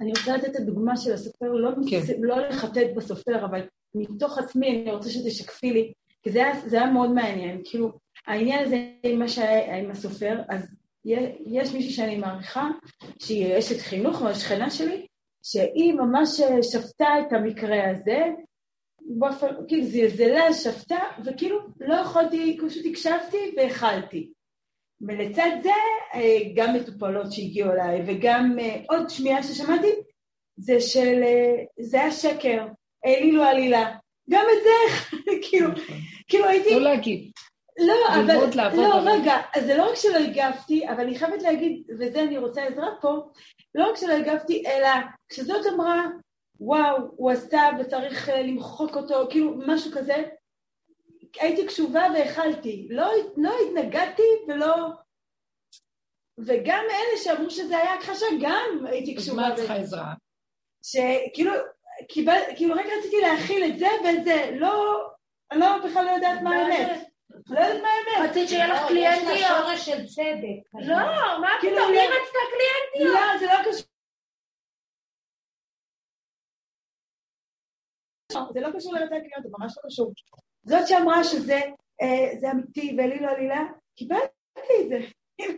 אני רוצה לתת את הדוגמה של הסופר, לא, כן. לא לחטט בסופר, אבל מתוך עצמי אני רוצה שתשקפי לי, כי זה היה, זה היה מאוד מעניין. כאילו, העניין הזה עם מה שהיה עם הסופר, אז יש מישהי שאני מעריכה, שהיא אשת חינוך, או השכנה שלי, שהיא ממש שפטה את המקרה הזה, כאילו זלזלה, שפטה, וכאילו לא יכולתי, פשוט הקשבתי והכלתי. ולצד זה אה, גם מטופלות שהגיעו אליי, וגם אה, עוד שמיעה ששמעתי, זה של, אה, זה היה שקר, העלילו עלילה. גם את זה, כאילו, כאילו הייתי... לא להגיד. לא, אבל, לא, רגע, אז זה לא רק שלא הגבתי, אבל אני חייבת להגיד, וזה אני רוצה עזרה פה, לא רק שלא הגבתי, אלא כשזאת אמרה, וואו, הוא עשה וצריך למחוק אותו, כאילו משהו כזה, הייתי קשובה והכלתי, לא, לא התנגדתי ולא... וגם אלה שאמרו שזה היה הכחשה, גם הייתי קשובה. אז מה צריכה עזרה? שכאילו, קיבל, כאילו רק רציתי להכיל את זה ואת זה, לא, אני לא בכלל לא יודעת מה האמת. לא יודעת מה האמת. רצית שיהיה לך קליינטיות. יש לה שורש של צדק. לא, מה כאילו, פתאום, מי רצתה קליינטיות? לא, זה לא קשור. זה לא קשור לרצה קליינטיות, זה ממש לא קשור. זאת שאמרה שזה אה, אמיתי ואלי לא עלילה, קיבלתי את זה.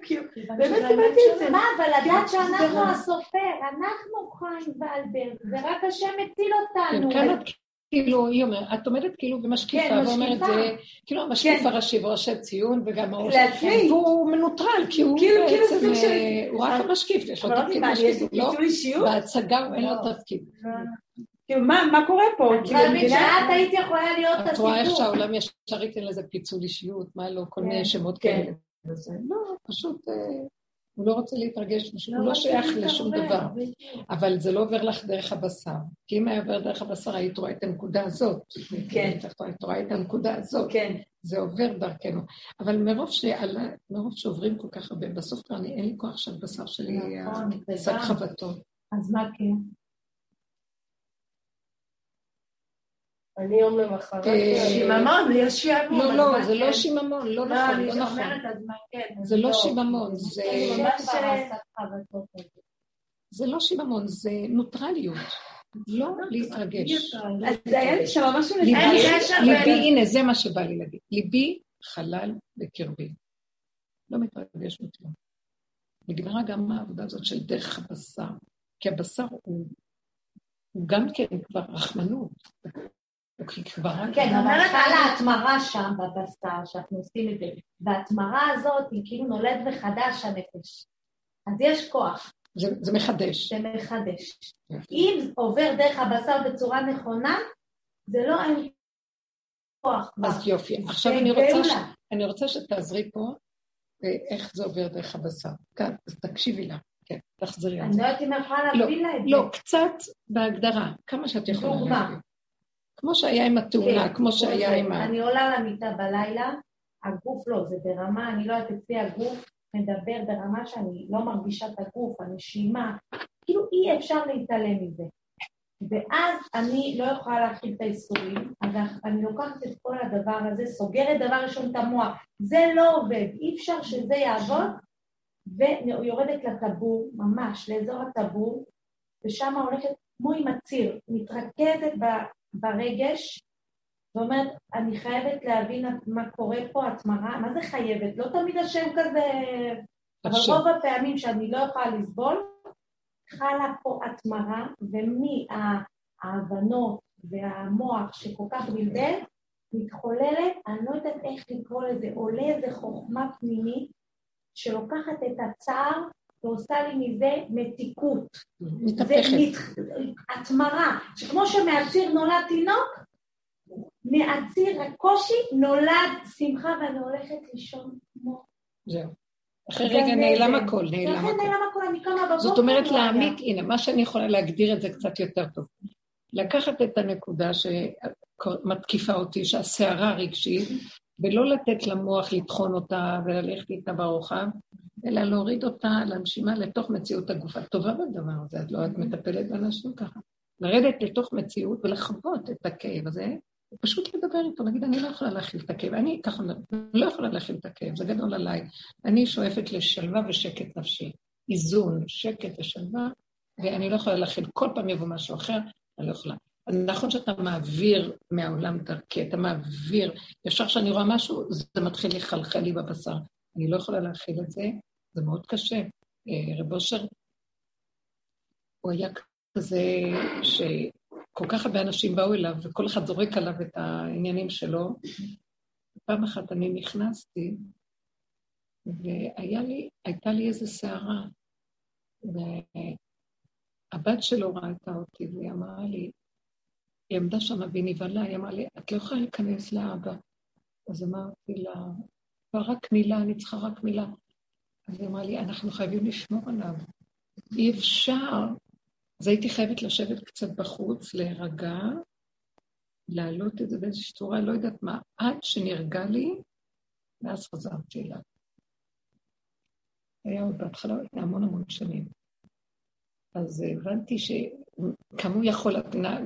כאילו, באמת קיבלתי את זה. מה, אבל לדעת שאנחנו הסופר, אנחנו חיים ואלברט, ורק השם הציל אותנו. כן, כאילו, היא אומרת, את עומדת כאילו ומשקיפה, כן, ואומרת, זה כאילו המשקיף כן. הראשי וראשי ציון, וגם הראש, לעצמי. והוא מנוטרל, כי הוא כאילו, כאילו בעצם, אה, הוא רק המשקיף, יש לו תפקיד משקיף, לא, בהצגה אין לו לא. תפקיד. כאילו, מה קורה פה? את כאילו, מבינה שאת היית יכולה להיות הסיפור. את רואה איך שהעולם ישר ייתן לזה פיצול אישיות, מה לא, כל מיני כן, שמות כן. כאלה. לא, פשוט, אה, הוא לא רוצה להתרגש, הוא לא, לא שייך לשום דבר. אבל זה לא עובר לך דרך הבשר. כי אם היה עובר דרך הבשר, היית רואה את הנקודה הזאת. כן. היית רואה את הנקודה הזאת. כן. זה עובר דרכנו. אבל מרוב, שעלה, מרוב שעוברים כל כך הרבה, בסוף כבר אין לי כוח שהבשר שלי יהיה נכון, שק חבטות. אז מה כן? אני יום למחרת... אה, שיממון, יש שעמום. לא, לא, זה לא שיממון, לא, לא נכון, לא נכון. זה לא, לא שיממון, זה... זה לא שיממון, זה נוטרליות. לא להתרגש. אז זה היה שם משהו... ליבי, הנה, זה מה שבא לי להגיד. ליבי חלל בקרבי. לא מתרגש מכלום. נגמרה גם העבודה הזאת של דרך הבשר, כי הבשר הוא, הוא גם כן כבר רחמנות. כן, אומרת על ההתמרה שם בבשר, שאנחנו עושים את זה, וההתמרה הזאת היא כאילו נולד מחדש הנפש. אז יש כוח. זה, זה מחדש. זה מחדש. אם עובר דרך הבשר בצורה נכונה, זה לא אין כוח. אז יופי. עכשיו אני רוצה, ש... אני רוצה שתעזרי פה איך זה עובר דרך הבשר. כאן, אז תקשיבי לה. כן, תחזרי על זה. אני לא יודעת אם יכולה לא, להביא לה את זה. לא, קצת בהגדרה, כמה שאת יכולה להביא. כמו שהיה עם התאונה, כן, כמו שהיה עם ה... אני עולה למיטה בלילה, הגוף לא, זה ברמה, אני לא יודעת אצלי הגוף מדבר ברמה שאני לא מרגישה את הגוף, הנשימה, כאילו אי אפשר להתעלם מזה. ואז אני לא יכולה להכיל את האיסורים, אז אני לוקחת את כל הדבר הזה, סוגרת דבר ראשון את המוח, זה לא עובד, אי אפשר שזה יעבוד, ויורדת לטבור, ממש, לאזור הטבור, ושם הולכת כמו עם הציר, מתרכזת ברגש, ואומרת, אני חייבת להבין מה קורה פה, התמרה, מה זה חייבת? לא תמיד השם כזה... אבל רוב הפעמים שאני לא יכולה לסבול, חלה פה התמרה, ומההבנות והמוח שכל כך בלבל, מתחוללת, אני לא יודעת איך לקרוא לזה, עולה איזה חוכמה פנימית שלוקחת את הצער ועושה לי מזה מתיקות. מתהפכת. התמרה, שכמו שמהציר נולד תינוק, מהציר הקושי נולד שמחה ואני הולכת לישון כמו... זהו. אחרי רגע נעלם הכל, נעלם הכל. אחרי נעלם הכל, אני קמה בבוקר. זאת אומרת להעמיק, הנה, מה שאני יכולה להגדיר את זה קצת יותר טוב. לקחת את הנקודה שמתקיפה אותי, שהסערה רגשית, ולא לתת למוח לטחון אותה וללכת איתה ברוחב, אלא להוריד אותה לנשימה לתוך מציאות הגוף. את טובה בדבר הזה, את לא את מטפלת באנשים ככה. לרדת לתוך מציאות ולחוות את הכאב הזה, פשוט לדבר איתו, להגיד, אני לא יכולה להכיל את הכאב, אני ככה לא יכולה להכיל את הכאב, זה גדול עליי. אני שואפת לשלווה ושקט נפשי, איזון, שקט ושלווה, ואני לא יכולה להכיל, כל פעם יבוא משהו אחר, אני לא יכולה. נכון שאתה מעביר מהעולם דרכי, אתה מעביר, ישר כשאני רואה משהו, זה מתחיל לחלחל לי בבשר. אני לא יכולה להכיל את זה, זה מאוד קשה. אה, רב אושר, הוא היה כזה שכל כך הרבה אנשים באו אליו, וכל אחד זורק עליו את העניינים שלו. פעם אחת אני נכנסתי, והייתה לי איזו סערה, והבת שלו ראתה אותי, והיא אמרה לי, היא עמדה שם והיא נבהלה, היא אמרה לי, את לא יכולה להיכנס לאבא. אז אמרתי לה, רק מילה, אני צריכה רק מילה. אז היא אמרה לי, אנחנו חייבים לשמור עליו. אי אפשר. אז הייתי חייבת לשבת קצת בחוץ, להירגע, להעלות את זה באיזושהי צורה, לא יודעת מה, עד שנרגע לי, ואז חזרתי אליו. היה עוד בהתחלה, היה המון המון שנים. אז הבנתי שכמה הוא יכול,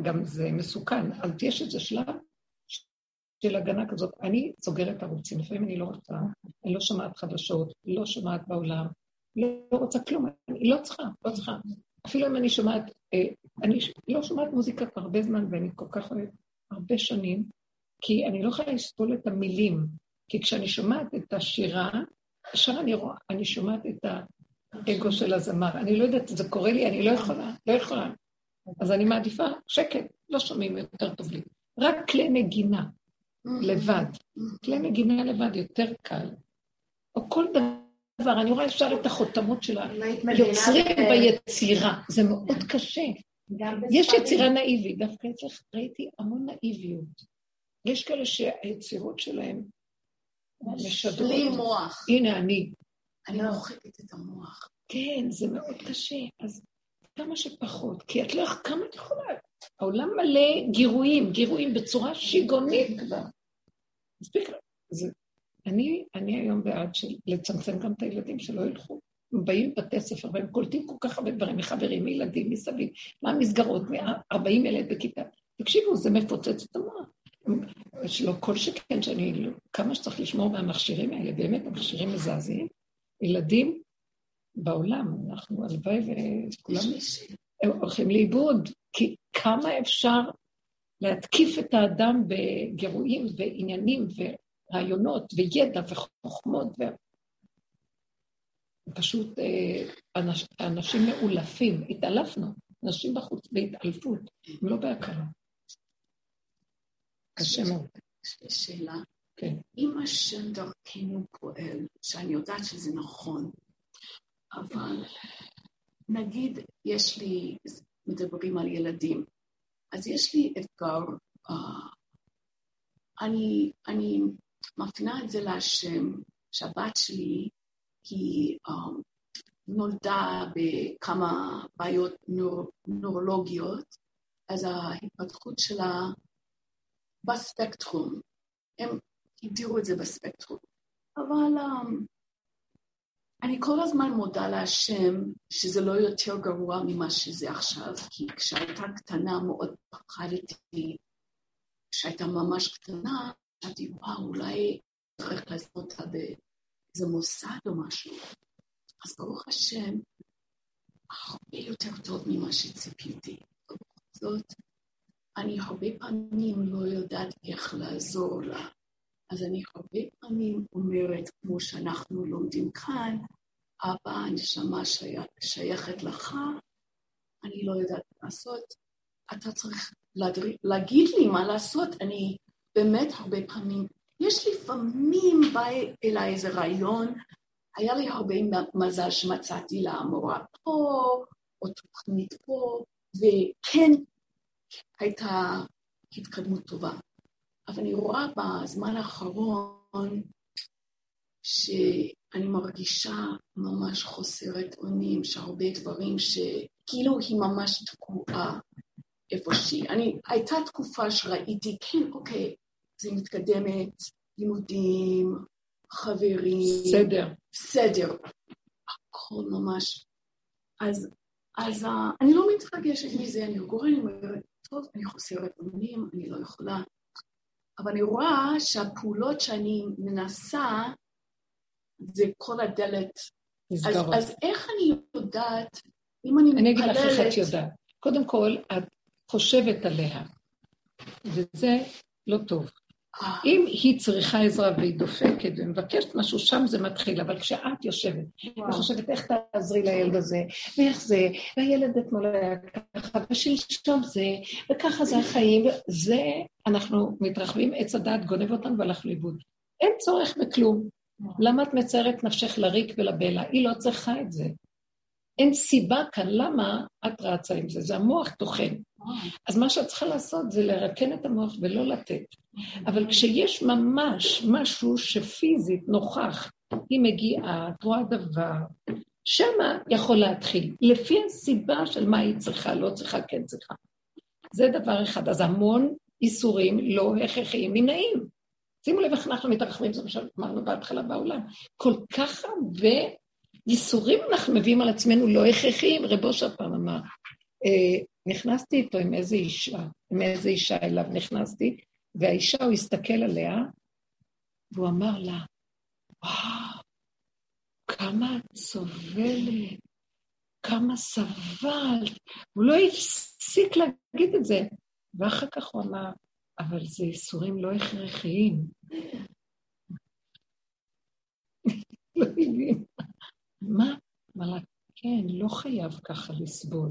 גם זה מסוכן, אז יש איזה שלב של הגנה כזאת. אני סוגרת ערוצים, לפעמים אני לא רוצה, אני לא שומעת חדשות, לא שומעת בעולם, לא, לא רוצה כלום, אני לא צריכה, לא צריכה. אפילו אם אני שומעת, אה, אני לא שומעת מוזיקה כבר הרבה זמן, ואני כל כך אוהבת, הרבה שנים, כי אני לא יכולה לסבול את המילים. כי כשאני שומעת את השירה, עכשיו אני, רואה, אני שומעת את האגו של הזמר. אני לא יודעת, זה קורה לי, אני לא יכולה, לא יכולה. אז אני מעדיפה שקט, לא שומעים יותר טוב לי. רק כלי נגינה. לבד. כלי נגינה לבד יותר קל. או כל דבר, אני רואה אפשר את החותמות של היוצרים ביצירה, זה מאוד קשה. יש יצירה נאיבית, דווקא אצלך ראיתי המון נאיביות. יש כאלה שהיצירות שלהם משדרות. בלי מוח. הנה אני. אני מוחקת את המוח. כן, זה מאוד קשה. אז כמה שפחות, כי את לא יודעת כמה את יכולה. העולם מלא גירויים, גירויים בצורה שיגונית כבר. מספיק, זה, אני, אני היום בעד של לצמצם גם את הילדים שלא ילכו. הם באים לבתי ספר והם קולטים כל כך הרבה דברים מחברים, מילדים, מסביב, מה המסגרות, 40 ילד בכיתה. תקשיבו, זה מפוצץ את המוח. שלא כל שכן שאני, כמה שצריך לשמור מהמכשירים האלה, באמת המכשירים מזעזעים. ילדים בעולם, אנחנו הלוואי וכולם הולכים לאיבוד, כי כמה אפשר להתקיף את האדם בגירויים ועניינים ורעיונות וידע וחוכמות. ו... פשוט אה, אנש, אנשים מאולפים, התעלפנו, אנשים בחוץ בהתעלפות, הם לא בהכרה. קשה מאוד. שאלה. כן. אם השם דרכנו פועל, שאני יודעת שזה נכון, אבל נגיד יש לי, מדברים על ילדים, אז יש לי אתגר, uh, אני, אני מפנה את זה להשם, שהבת שלי היא um, נולדה בכמה בעיות נור, נורולוגיות, אז ההתפתחות שלה בספקטרום, הם הגדירו את זה בספקטרום, אבל um, אני כל הזמן מודה להשם שזה לא יותר גרוע ממה שזה עכשיו, כי כשהייתה קטנה מאוד פחדתי, כשהייתה ממש קטנה, חשבתי, וואו, אולי צריך לעשות אותה באיזה מוסד או משהו. אז ברוך השם, הרבה יותר טוב ממה שציפיתי. זאת, אני הרבה פעמים לא יודעת איך לעזור לה. אז אני הרבה פעמים אומרת, כמו שאנחנו לומדים כאן, אבא, הנשמה שייך, שייכת לך, אני לא יודעת מה לעשות, אתה צריך להדר... להגיד לי מה לעשות. אני באמת הרבה פעמים, יש לפעמים בא אליי איזה רעיון, היה לי הרבה מזל שמצאתי לה מורה פה, או תוכנית פה, וכן, הייתה התקדמות טובה. אבל אני רואה בזמן האחרון שאני מרגישה ממש חוסרת אונים, שהרבה דברים שכאילו היא ממש תקועה איפושהי. אני, הייתה תקופה שראיתי, כן, אוקיי, זה מתקדמת, לימודים, חברים. סדר. סדר. הכל ממש. אז, אז אני לא מתרגשת מזה, אני רגועה, אני אומרת, טוב, אני חוסרת אונים, אני לא יכולה. אבל אני רואה שהפעולות שאני מנסה, זה כל הדלת. אז, אז איך אני יודעת, אם אני מתפללת... אני אגיד לך איך את יודעת. קודם כל, את חושבת עליה, וזה לא טוב. אם היא צריכה עזרה והיא דופקת ומבקשת משהו, שם זה מתחיל, אבל כשאת יושבת וחושבת איך תעזרי לילד הזה, ואיך זה, והילד אתמול היה ככה, ושלשום זה, וככה זה החיים, זה, אנחנו מתרחבים, עץ הדעת גונב אותנו והלכנו לאיבוד. אין צורך בכלום. למה את מציירת נפשך לריק ולבלע? היא לא צריכה את זה. אין סיבה כאן, למה את רצה עם זה? זה המוח טוחן. אז מה שאת צריכה לעשות זה לרקן את המוח ולא לתת. אבל כשיש ממש משהו שפיזית נוכח, היא מגיעה, את רואה דבר, שמה יכול להתחיל, לפי הסיבה של מה היא צריכה, לא צריכה, כן צריכה. זה דבר אחד. אז המון איסורים לא הכרחיים מנעים. שימו לב איך אנחנו מתרחבים, זה מה שאמרנו בהתחלה בעולם. כל כך הרבה ייסורים אנחנו מביאים על עצמנו לא הכרחיים. רב אושר פעם אמר, אה, נכנסתי איתו עם איזה אישה, עם איזה אישה אליו נכנסתי, והאישה, הוא הסתכל עליה, והוא אמר לה, וואו, כמה את סובלת, כמה סבלת. הוא לא הפסיק להגיד את זה. ואחר כך הוא אמר, אבל זה ייסורים לא הכרחיים. לא הבין. מה? אמר כן, לא חייב ככה לסבול.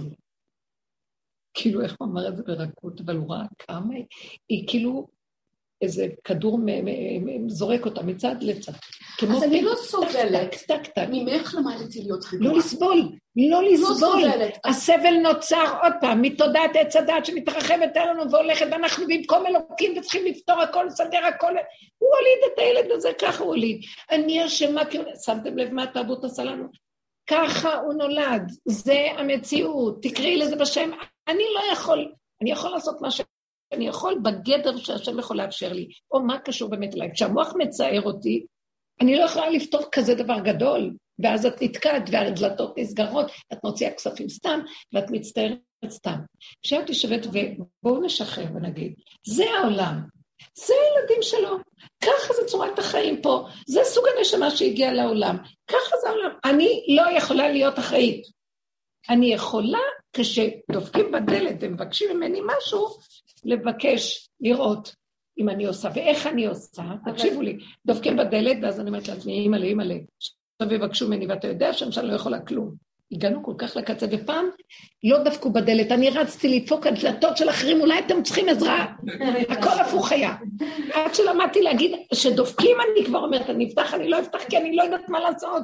כאילו, איך הוא אמר את זה ברכות, אבל הוא ראה כמה היא, היא כאילו איזה כדור זורק אותה מצד לצד. אז אני לא סובלת. טק, טק, ממך למדתי להיות רגועה. לא לסבול, לא לסבול. לא סובלת. הסבל נוצר עוד פעם מתודעת עץ הדת שמתרחבת עלינו והולכת, ואנחנו במקום אלוקים וצריכים לפתור הכל, לסדר הכל. הוא הוליד את הילד הזה, ככה הוא הוליד. אני אשמה. שמתם לב מה התרבות עשה לנו? ככה הוא נולד, זה המציאות, תקראי לזה בשם. אני לא יכול, אני יכול לעשות מה שאני יכול בגדר שהשם יכול לאפשר לי, או מה קשור באמת אליי. כשהמוח מצער אותי, אני לא יכולה לפתור כזה דבר גדול, ואז את נתקעת והדלתות נסגרות, את מוציאה כספים סתם, ואת מצטערת סתם. כשאת יושבת ובואו נשחרר ונגיד, זה העולם, זה הילדים שלו, ככה זה צורת החיים פה, זה סוג הנשמה שהגיעה לעולם, ככה זה העולם. אני לא יכולה להיות אחראית. אני יכולה, כשדופקים בדלת ומבקשים ממני משהו, לבקש, לראות אם אני עושה, ואיך אני עושה, תקשיבו לי, דופקים בדלת, ואז אני אומרת לעצמי, אימא'לה, אימא'לה, עכשיו יבקשו ממני, ואתה יודע שאני לא יכולה כלום. הגענו כל כך לקצה, ופעם לא דפקו בדלת, אני רצתי לדפוק על דלתות של אחרים, אולי אתם צריכים עזרה. הכל הפוך היה. עד שלמדתי להגיד, שדופקים אני כבר אומרת, אני אפתח, אני לא אפתח, כי אני לא יודעת מה לעשות.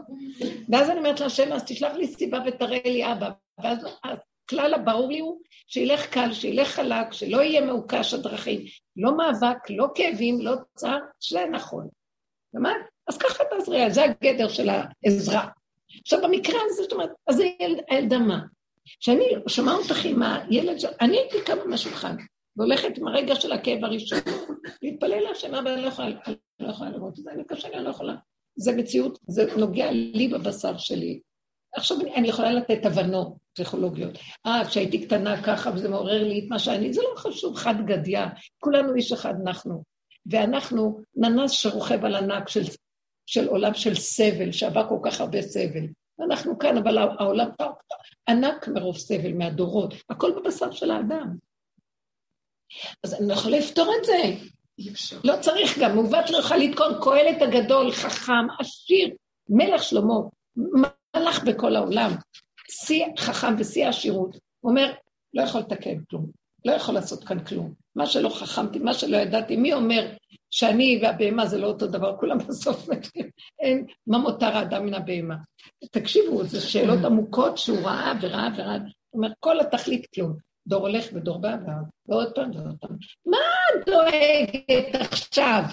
ואז אני אומרת להשם, אז תשלח לי סיבה ותראה לי אבא. ואז הכלל הברור לי הוא שילך קל, שילך חלק, שלא יהיה מעוקש הדרכים. לא מאבק, לא כאבים, לא צער, שזה נכון. למד? אז ככה תעזרי, זה הגדר של העזרה. עכשיו, במקרה הזה, זאת אומרת, אז הילדה מה? כשאני שומעת אותך עם הילד, אני הייתי קמה מהשולחן, והולכת עם הרגע של הכאב הראשון, להתפלל להשם, אבל אני לא יכולה, אני לא יכולה לראות את זה, אני קשה לי, אני לא יכולה. זה מציאות, זה נוגע לי בבשר שלי. עכשיו אני, אני יכולה לתת הבנות פסיכולוגיות. אה, כשהייתי קטנה ככה, וזה מעורר לי את מה שאני, זה לא חשוב, חד גדיא, כולנו איש אחד אנחנו. ואנחנו ננס שרוכב על ענק של של עולם של סבל, שעבר כל כך הרבה סבל. אנחנו כאן, אבל העולם ענק מרוב סבל, מהדורות, הכל בבשר של האדם. אז אני לא יכולה לפתור את זה. אי אפשר. לא צריך גם, מעוות לא יוכל לתקון, קהלת הגדול, חכם, עשיר, מלך שלמה, מלך בכל העולם, שיא חכם ושיא העשירות. הוא אומר, לא יכול לתקן כלום, לא יכול לעשות כאן כלום. מה שלא חכמתי, מה שלא ידעתי, מי אומר שאני והבהמה זה לא אותו דבר, כולם בסוף מתים. אין, מה מותר האדם מן הבהמה? תקשיבו, זה שאלות עמוקות שהוא ראה וראה וראה. זאת אומרת, כל התכלית כלום. דור הולך ודור בא, ועוד פעם ועוד פעם. מה את דואגת עכשיו?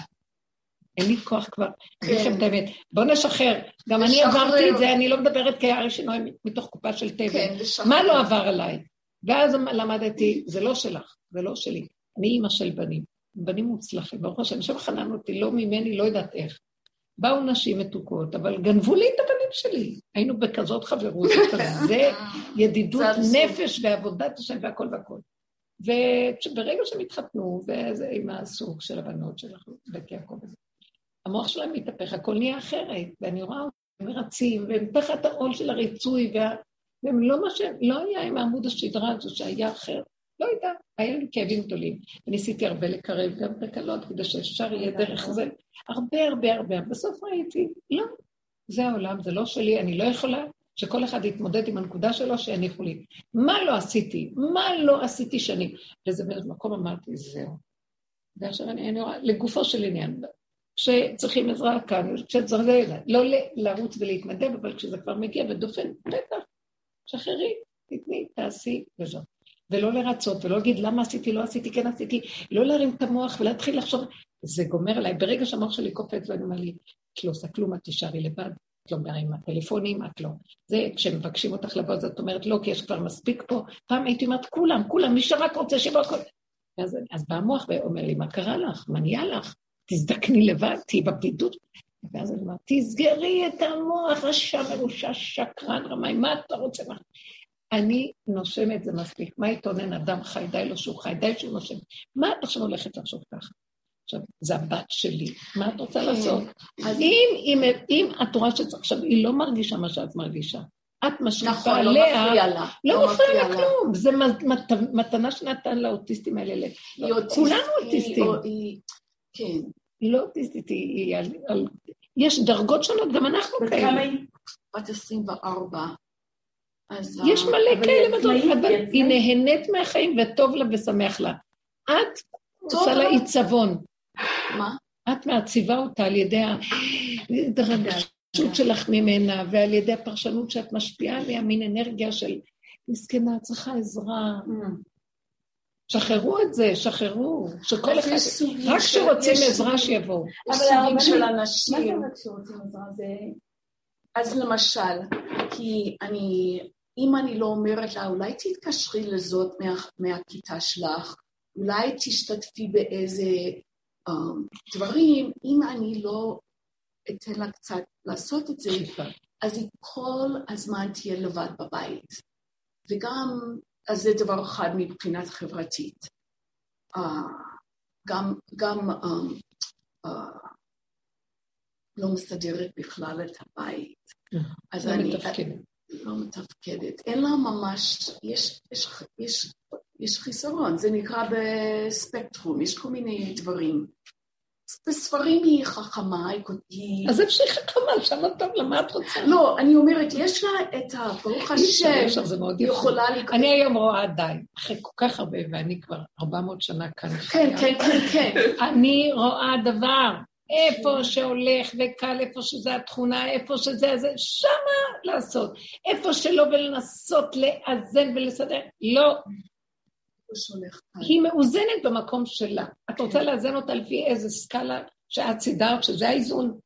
אין לי כוח כבר, אין לכם את האמת. בואו נשחרר. גם אני עברתי את זה, אני לא מדברת כארי שינוי מתוך קופה של תבן. כן, מה לא עבר עליי? ואז למדתי, זה לא שלך, זה לא שלי. אני אימא של בנים. בנים מוצלחים, ברוך השם, השם חנן אותי, לא ממני, לא יודעת איך. באו נשים מתוקות, אבל גנבו לי את הבנים שלי. היינו בכזאת חברות, כזה ידידות נפש ועבודת השם והכל והכל. וברגע שהם התחתנו, וזה עם הסוג של הבנות של בית יעקב הזה, המוח שלהם מתהפך, הכל נהיה אחרת, ואני רואה אותם רצים, והם תחת העול של הריצוי, וה... והם לא מה שהם, לא היה עם עמוד השדרה הזה שהיה אחר. לא יודע, היה לי כאבים גדולים. וניסיתי הרבה לקרב גם את הקלות כדי שאפשר יהיה דרך זה. הרבה הרבה הרבה. בסוף ראיתי, לא, זה העולם, זה לא שלי, אני לא יכולה שכל אחד יתמודד עם הנקודה שלו שיניחו לי. מה לא עשיתי? מה לא עשיתי שנים? וזה מקום אמרתי, זהו. ועכשיו אני, אני רואה, לגופו של עניין, כשצריכים עזרה כאן, כשצריך לא לרוץ ולהתנדב, אבל כשזה כבר מגיע ודופן, בטח, שחררי, תתני, תעשי, וזהו. ולא לרצות, ולא להגיד למה עשיתי, לא עשיתי, כן עשיתי, לא להרים את המוח ולהתחיל לחשוב, זה גומר עליי. ברגע שהמוח שלי קופץ ואני אומר לי, את לא עושה כלום, את תישארי לבד, את לא עם הטלפונים, את לא. זה, כשמבקשים אותך לבוא, אז את אומרת, לא, כי יש כבר מספיק פה. פעם הייתי אומרת, כולם, כולם, מי שרק רוצה שיבוא הכל. אז, אז בא המוח ואומר לי, מה קרה לך? מה נהיה לך? תזדקני לבד, תהיי בבדידות. ואז אני אומרת, תסגרי את המוח, רשע מרושע, שקרן, רמאי, מה אתה רוצה? אני נושמת, זה מספיק. מה יתונן אדם חי? די לו שהוא חי, די שהוא נושם. מה את עכשיו הולכת לחשוב ככה? עכשיו, זה הבת שלי, מה את רוצה כן. לעשות? אם, אם, אם את רואה שצריך, עכשיו, היא לא מרגישה מה שאת מרגישה. את משליפה נכון, עליה, לא מפריע לה. לא, לא מפריע לה כלום, זה מתנה שנתן לאוטיסטים האלה. כולנו אוטיסטים. כן. היא לא אוטיסטית, היא על... יש דרגות שונות, גם אנחנו כאלה. היא? בת 24. יש מלא כאלה מדרגות, אבל היא נהנית מהחיים וטוב לה ושמח לה. את עושה לה עיצבון. מה? את מעציבה אותה על ידי הרגישות שלך ממנה, ועל ידי הפרשנות שאת משפיעה עליה, מין אנרגיה של מסכנה, צריכה עזרה. Mm. שחררו את זה, שחררו, שכל אחד, רק כשרוצים עזרה שיבואו. אבל סוגים של אנשים. מה זה רק כשרוצים עזרה? אז למשל, כי אני, אם אני לא אומרת לה, אולי תתקשרי לזאת מה, מהכיתה שלך, אולי תשתתפי באיזה um, דברים, אם אני לא אתן לה קצת לעשות את זה, אז היא כל הזמן תהיה לבד בבית. וגם, אז זה דבר אחד מבחינת חברתית. Uh, גם, גם um, uh, לא מסדרת בכלל את הבית. אז לא אני... לא מתפקדת. אין לה ממש, יש, יש, יש, יש חיסרון, זה נקרא בספקטרום, יש כל מיני דברים. בספרים היא חכמה, היא... אז איפה שהיא חכמה, שם טוב לה, מה את רוצה? לא, אני אומרת, יש לה את ה... ברוך השם, היא יכולה לקרוא. אני היום רואה די, אחרי כל כך הרבה, ואני כבר 400 שנה כאן. כן, כן, כן, כן. אני רואה דבר. איפה שהולך וקל, איפה שזה התכונה, איפה שזה, זה, שמה לעשות. איפה שלא ולנסות לאזן ולסדר, לא. היא מאוזנת במקום שלה. את רוצה לאזן אותה לפי איזה סקאלה שאת סידרת, שזה האיזון.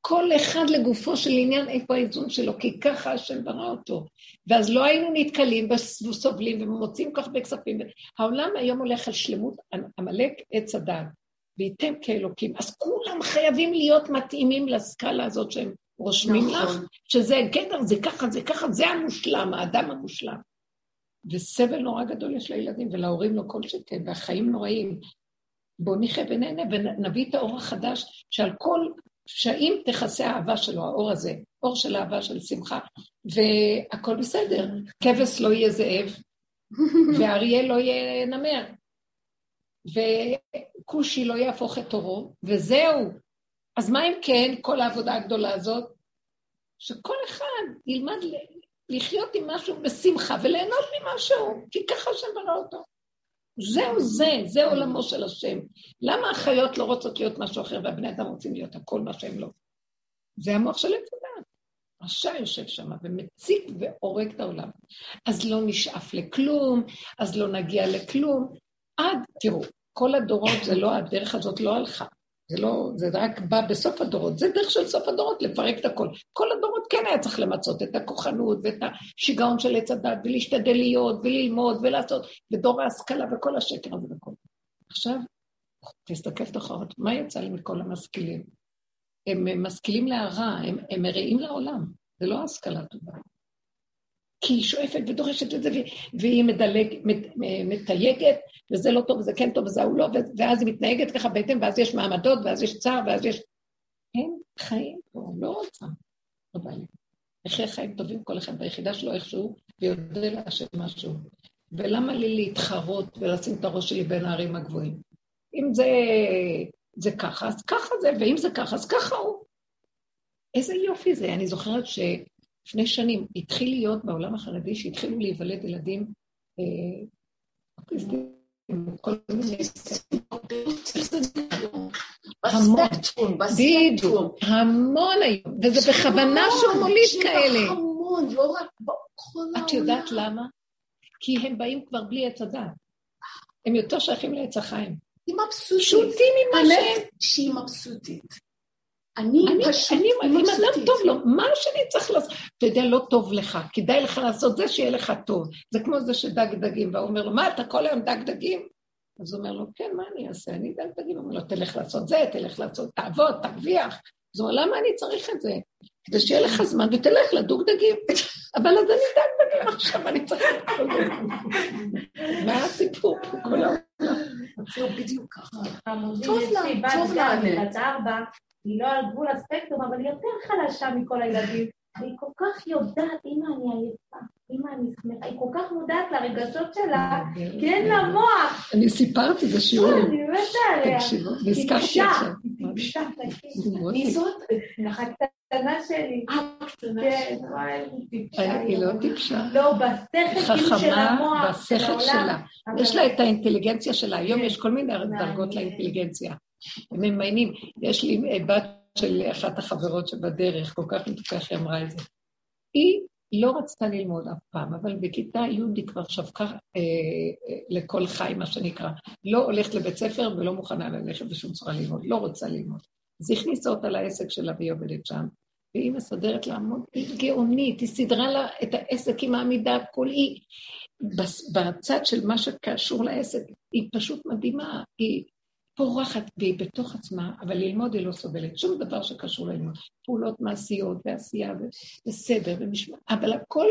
כל אחד לגופו של עניין, איפה האיזון שלו, כי ככה השם ברא אותו. ואז לא היינו נתקלים וסובלים ומוצאים כך בכספים. העולם היום הולך על שלמות עמלק עץ הדעת. וייתם כאלוקים. אז כולם חייבים להיות מתאימים לסקאלה הזאת שהם רושמים נכון. לך, שזה גדר, זה ככה, זה ככה, זה המושלם, האדם המושלם. וסבל נורא גדול יש לילדים, ולהורים לא כל שכן, והחיים נוראים. בואו נחיה ונהנה ונביא את האור החדש, שעל כל פשעים תכסה האהבה שלו, האור הזה, אור של אהבה של שמחה, והכל בסדר. כבש לא יהיה זאב, ואריה לא יהיה נמר. וכושי לא יהפוך את עורו, וזהו. אז מה אם כן, כל העבודה הגדולה הזאת? שכל אחד ילמד לחיות עם משהו בשמחה וליהנות ממשהו, כי ככה השם ברא אותו. זהו זה, זה עולמו של השם. למה החיות לא רוצות להיות משהו אחר והבני אדם רוצים להיות הכל מה שהם לא? זה המוח של עץ הדת. רשע יושב שם ומציק והורג את העולם. אז לא נשאף לכלום, אז לא נגיע לכלום. עד, תראו, כל הדורות זה לא, הדרך הזאת לא הלכה. זה לא, זה רק בא בסוף הדורות, זה דרך של סוף הדורות, לפרק את הכל. כל הדורות כן היה צריך למצות את הכוחנות ואת השיגעון של עץ הדת, ולהשתדל להיות, וללמוד, ולעשות, ודור ההשכלה וכל השקר הזה וכל. עכשיו, תסתכל תחרות, מה יצא לי מכל המשכילים? הם משכילים להרע, הם, הם מרעים לעולם, זה לא השכלה טובה. כי היא שואפת ודורשת את זה, והיא מדלג, מתייגת, וזה לא טוב, וזה כן טוב, וזה הוא לא, ואז היא מתנהגת ככה בהתאם, ואז יש מעמדות, ואז יש צער, ואז יש... אין חיים פה, לא רוצה. לא בא לי. נחיה חיים טובים כל אחד ביחידה שלו איכשהו, ויודה להשם משהו. ולמה לי להתחרות ולשים את הראש שלי בין הערים הגבוהים? אם זה, זה ככה, אז ככה זה, ואם זה ככה, אז ככה הוא. איזה יופי זה. אני זוכרת שלפני שנים התחיל להיות בעולם החרדי, שהתחילו להיוולד ילדים אה, כל מיני... המון, בדיוק, המון היום, וזה בכוונה שהוא מוליד כאלה. המון, לא רק בכל העולם. את יודעת למה? כי הם באים כבר בלי עץ הדת. הם יותר שייכים לעץ החיים. היא מבסוטית. פשוטים ממה שהם. שהיא מבסוטית. אני, אני פשוט, אני, אם אדם טוב לו, מה שאני צריך לעשות? אתה יודע, לא טוב לך, כדאי לך לעשות זה שיהיה לך טוב. זה כמו זה שדג דגים, והוא אומר לו, מה, אתה כל היום דג דגים? אז הוא אומר לו, כן, מה אני אעשה? אני דג דגים. הוא אומר לו, תלך לעשות זה, תלך לעשות, תעבוד, תרוויח. אז הוא אומר, למה אני צריך את זה? כדי שיהיה לך זמן ותלך לדוג דגים. אבל אז אני דג דגים עכשיו, אני צריך... מה הסיפור פה כל העולם? זהו בדיוק ככה. טוב לה, טוב לה. בת ארבע, היא לא על גבול הספקטרום, אבל היא יותר חלשה מכל הילדים. והיא כל כך יודעת, אמא, אני עייפה, אמא, היא כל כך מודעת לרגשות שלה, כי אין לה מוח. אני סיפרתי בשיעור. אני מתה עליה. נזכרתי עכשיו. היא טיפשה, זאת? הקטנה שלי. הקטנה כן, וואי, היא לא טיפשה. לא, בשכל של המוח, של בשכל שלה. יש לה את האינטליגנציה שלה. היום יש כל מיני דרגות לאינטליגנציה. הם ממיינים. יש לי בת של אחת החברות שבדרך, כל כך מתוקה היא אמרה את זה. היא לא רצתה ללמוד אף פעם, אבל בכיתה י' היא כבר שווקה אה, אה, לכל חי, מה שנקרא. לא הולכת לבית ספר ולא מוכנה ללכת בשום צורה ללמוד, לא רוצה ללמוד. אז הכניסה אותה לעסק שלה והיא עובדת שם, והיא מסדרת לעמוד, היא גאונית, היא סידרה לה את העסק, היא מעמידה הכל, היא... בצד של מה שקשור לעסק, היא פשוט מדהימה, היא פורחת והיא בתוך עצמה, אבל ללמוד היא לא סובלת שום דבר שקשור ללמוד. פעולות מעשיות ועשייה וסדר ומשמע, אבל הכל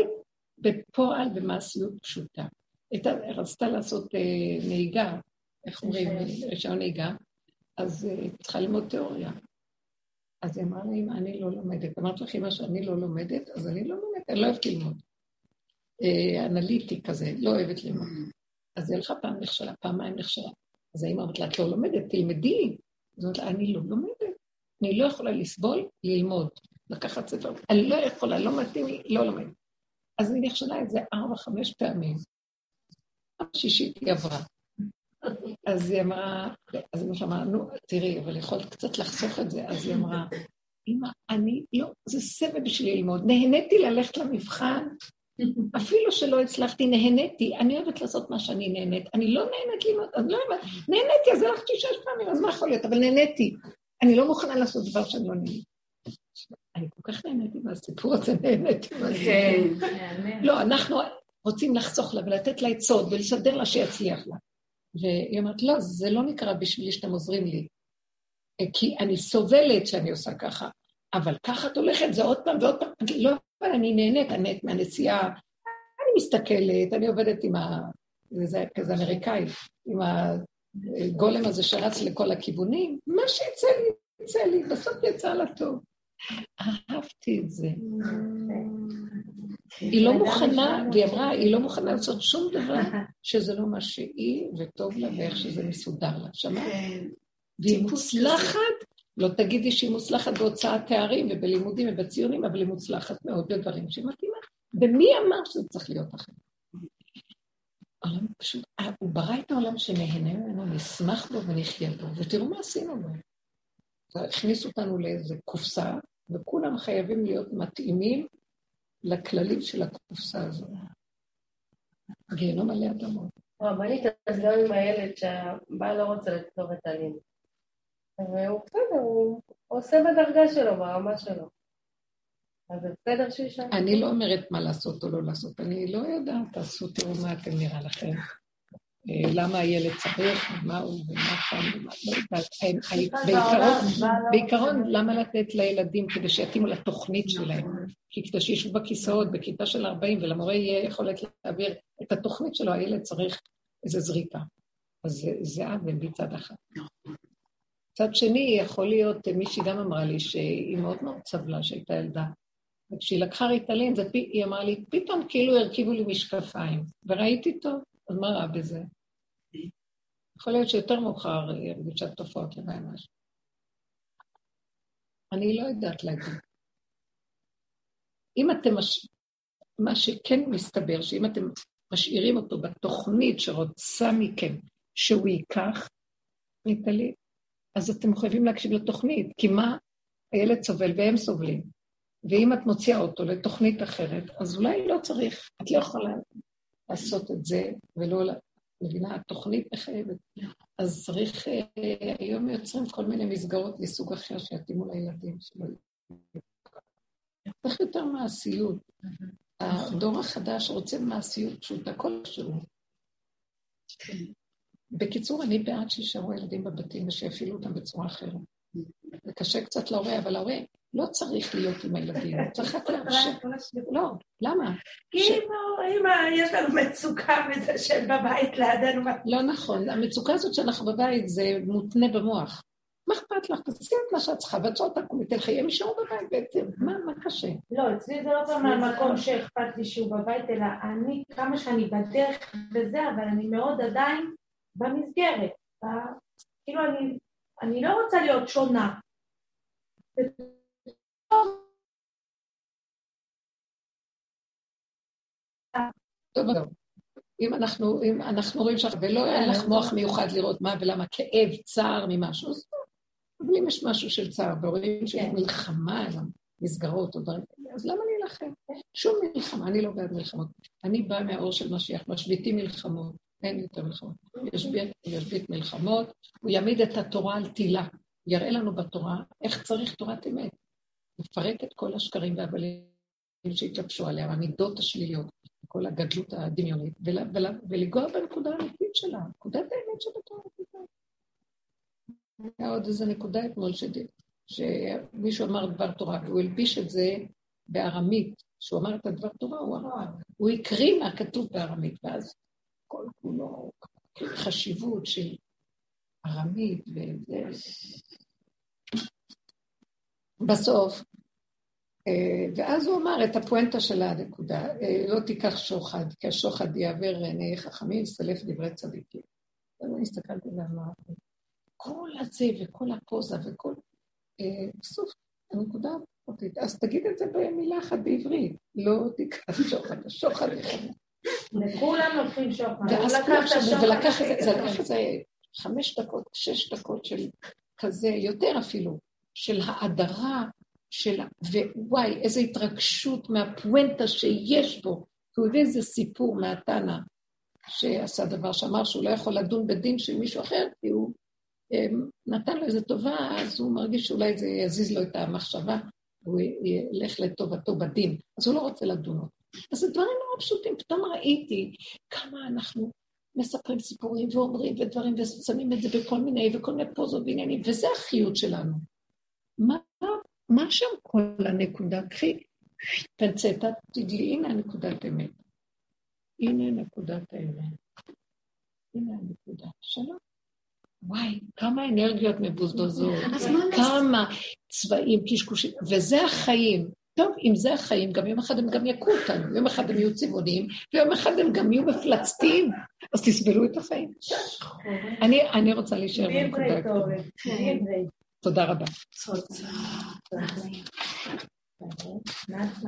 בפועל במעשיות פשוטה. הייתה, רצתה לעשות אה, נהיגה, איך אומרים, רישיון נהיגה, אז היא אה, צריכה ללמוד תיאוריה. אז היא אמרה לה, אמא, אני לא לומדת. אמרתי לך, אמא, שאני לא לומדת, אז אני לא לומדת, אני לא אוהבת ללמוד. אה, אנליטי כזה, לא אוהבת ללמוד. אז היא הלכה פעם נכשלה, פעמיים נכשלה. אז האמא אומרת לה, את לא לומדת, תלמדי. אז אומרת לה, אני לא לומדת. אני לא יכולה לסבול, ללמוד, לקחת ספר. אני לא יכולה, לא מתאים לי, לא לומדת. אז היא נכשלה את זה ארבע, חמש פעמים. השישית היא עברה. אז היא אמרה, אז שלה אמרה, נו, תראי, אבל יכולת קצת לחסוך את זה. אז היא אמרה, אמא, אני, לא, זה סבל בשביל ללמוד. נהניתי ללכת למבחן, אפילו שלא הצלחתי, נהניתי. אני אוהבת לעשות מה שאני נהנית. אני לא נהנית ללמוד, אני לא אוהבת, נהניתי, אז הלכתי שש פעמים, אז מה יכול להיות? אבל נהניתי. אני לא מוכנה לעשות דבר שאני לא נהנית. אני כל כך נהניתי מהסיפור הזה, נהניתי מהסיפור. כן, לא, אנחנו רוצים לחסוך לה ולתת לה עצות ולסדר לה שיצליח לה. והיא אומרת, לא, זה לא נקרא בשבילי שאתם עוזרים לי. כי אני סובלת שאני עושה ככה, אבל ככה את הולכת, זה עוד פעם ועוד פעם, לא, אבל אני נהנית, אני נהנית מהנסיעה, אני מסתכלת, אני עובדת עם ה... זה כזה אמריקאי, עם הגולם הזה שרץ לכל הכיוונים, מה שיצא לי, יצא לי, בסוף יצא לה טוב. אהבתי את זה. היא לא מוכנה, והיא אמרה, היא לא מוכנה לעשות שום דבר שזה לא מה שהיא, וטוב לה, ואיך שזה מסודר לה. שמעת? כן. והיא מוצלחת לא תגידי שהיא מוצלחת בהוצאת תארים ובלימודים ובציונים, אבל היא מוצלחת מאוד בדברים שמתאימה. ומי אמר שזה צריך להיות אחרת? העולם פשוט, הוא ברא את העולם שנהנה ממנו, נשמח בו ונחיה בו, ותראו מה עשינו בו. הכניסו אותנו לאיזה קופסה, וכולם חייבים להיות מתאימים לכללים של הקופסה הזאת. גיהנום עלי אדמות. רבנית, אז גם עם הילד שהבעל לא רוצה לפתור את הלימוד. והוא בסדר, הוא עושה בדרגה שלו, ברמה שלו. אז זה בסדר שהוא ישאל. אני לא אומרת מה לעשות או לא לעשות, אני לא יודעת, תעשו, תראו מה אתם נראה לכם. אה, למה הילד צריך, ומה הוא, ומה שם, ומה לא יודעת. בעיקרון, בעיקרון, למה לתת לילדים כדי שיתאימו לתוכנית שלהם? כי כדי שישבו בכיסאות בכיתה של 40 ולמורה יהיה יכולת להעביר את התוכנית שלו, הילד צריך איזו זריקה. אז זה עוול מצד אחד. מצד שני, יכול להיות, מישהי גם אמרה לי שהיא מאוד מאוד סבלה שהייתה ילדה. וכשהיא לקחה ריטלין, היא אמרה לי, פתאום כאילו הרכיבו לי משקפיים, וראיתי טוב, אז מה רע בזה? יכול להיות שיותר מאוחר היא הרגישה תופעות לוואי משהו. אני לא יודעת להגיד. אם אתם, מש... מה שכן מסתבר, שאם אתם משאירים אותו בתוכנית שרוצה מכם שהוא ייקח, ריטלין, אז אתם חייבים להקשיב לתוכנית, כי מה הילד סובל והם סובלים. ואם את מוציאה אותו לתוכנית אחרת, אז אולי לא צריך, את לא יכולה לעשות את זה ולא מבינה, התוכנית מחייבת. אז צריך, אה, היום יוצרים כל מיני מסגרות מסוג אחר שיתאימו לילדים שלו. צריך יותר מעשיות. הדור החדש רוצה מעשיות פשוטה כלשהו. בקיצור, אני בעד שישארו ילדים בבתים ושיפעילו אותם בצורה אחרת. זה קשה קצת להורה, אבל ההורה לא צריך להיות עם הילדים, צריך רק לאפשר. לא, למה? כי אם יש לנו מצוקה מזה שהם בבית לידינו. לא נכון, המצוקה הזאת שאנחנו בבית זה מותנה במוח. מה אכפת לך? תעשי את מה שאת צריכה, ואת שעות תקומי, תלכי, הם יישארו בבית בעצם, מה קשה? לא, אצלי זה לא פעם מהמקום שאכפת לי שהוא בבית, אלא אני, כמה שאני בדרך וזה, אבל אני מאוד עדיין במסגרת. כאילו, אני לא רוצה להיות שונה. טוב, אם אנחנו, אם אנחנו רואים שאנחנו, ולא אין לך מוח מיוחד לראות מה ולמה, כאב, צער ממשהו, אז אבל אם יש משהו של צער, ורואים שיש כן. מלחמה על המסגרות או דברים אז למה להילחם? שום מלחמה, אני לא בעד מלחמות. אני באה מהאור של משיח, משביתים מלחמות, אין יותר מלחמות. ישבית מלחמות, הוא יעמיד את התורה על תילה, יראה לנו בתורה איך צריך תורת אמת. לפרק את כל השקרים והבלים שהתלבשו עליה, המידות השליליות, כל הגדלות הדמיונית, ולגוע בנקודה האמיתית שלה, נקודת האמת שבתורה. היה עוד איזו נקודה אתמול שמישהו אמר דבר תורה, והוא הלביש את זה בארמית, כשהוא אמר את הדבר תורה, הוא אמר, הוא הקריא מה כתוב בארמית, ואז כל כולו חשיבות של ארמית וזה. בסוף, אה, ואז הוא אמר את הפואנטה של הנקודה, אה, לא תיקח שוחד, כי השוחד יעבר עיני חכמים, סלף דברי צדיקים. אז אני הסתכלתי ואמרתי, כל הזה וכל הפוזה וכל... אה, בסוף, הנקודה הפרטית, אז תגיד את זה במילה אחת בעברית, לא תיקח שוחד, השוחד יחד. לכולם לוקחים שוחד. זה, לקח את זה חמש דקות, שש דקות של כזה, יותר אפילו, של האדרה של... ווואי, איזו התרגשות מהפואנטה שיש בו. הוא הביא איזה סיפור מהתנא שעשה דבר שאמר שהוא לא יכול לדון בדין של מישהו אחר, כי הוא אמ, נתן לו איזה טובה, אז הוא מרגיש שאולי זה יזיז לו את המחשבה, הוא ילך לטובתו בדין, אז הוא לא רוצה לדון אותו. אז זה דברים נורא פשוטים, פתאום ראיתי כמה אנחנו מספרים סיפורים ואומרים ודברים ושמים את זה בכל מיני וכל מיני פוזות ועניינים, וזה החיות שלנו. מה מה שם כל הנקודה? קחי פנצטה, תדעי, הנה הנקודת אמת. הנה נקודת האמת. הנה הנקודה. שלום. וואי, כמה אנרגיות מבוזבזות, כמה צבעים, קשקושים, וזה החיים. טוב, אם זה החיים, גם יום אחד הם גם יכו אותנו, יום אחד הם יהיו צבעונים, ויום אחד הם גם יהיו מפלצתיים, אז תסבלו את החיים. אני רוצה להישאר בנקודה. תודה רבה.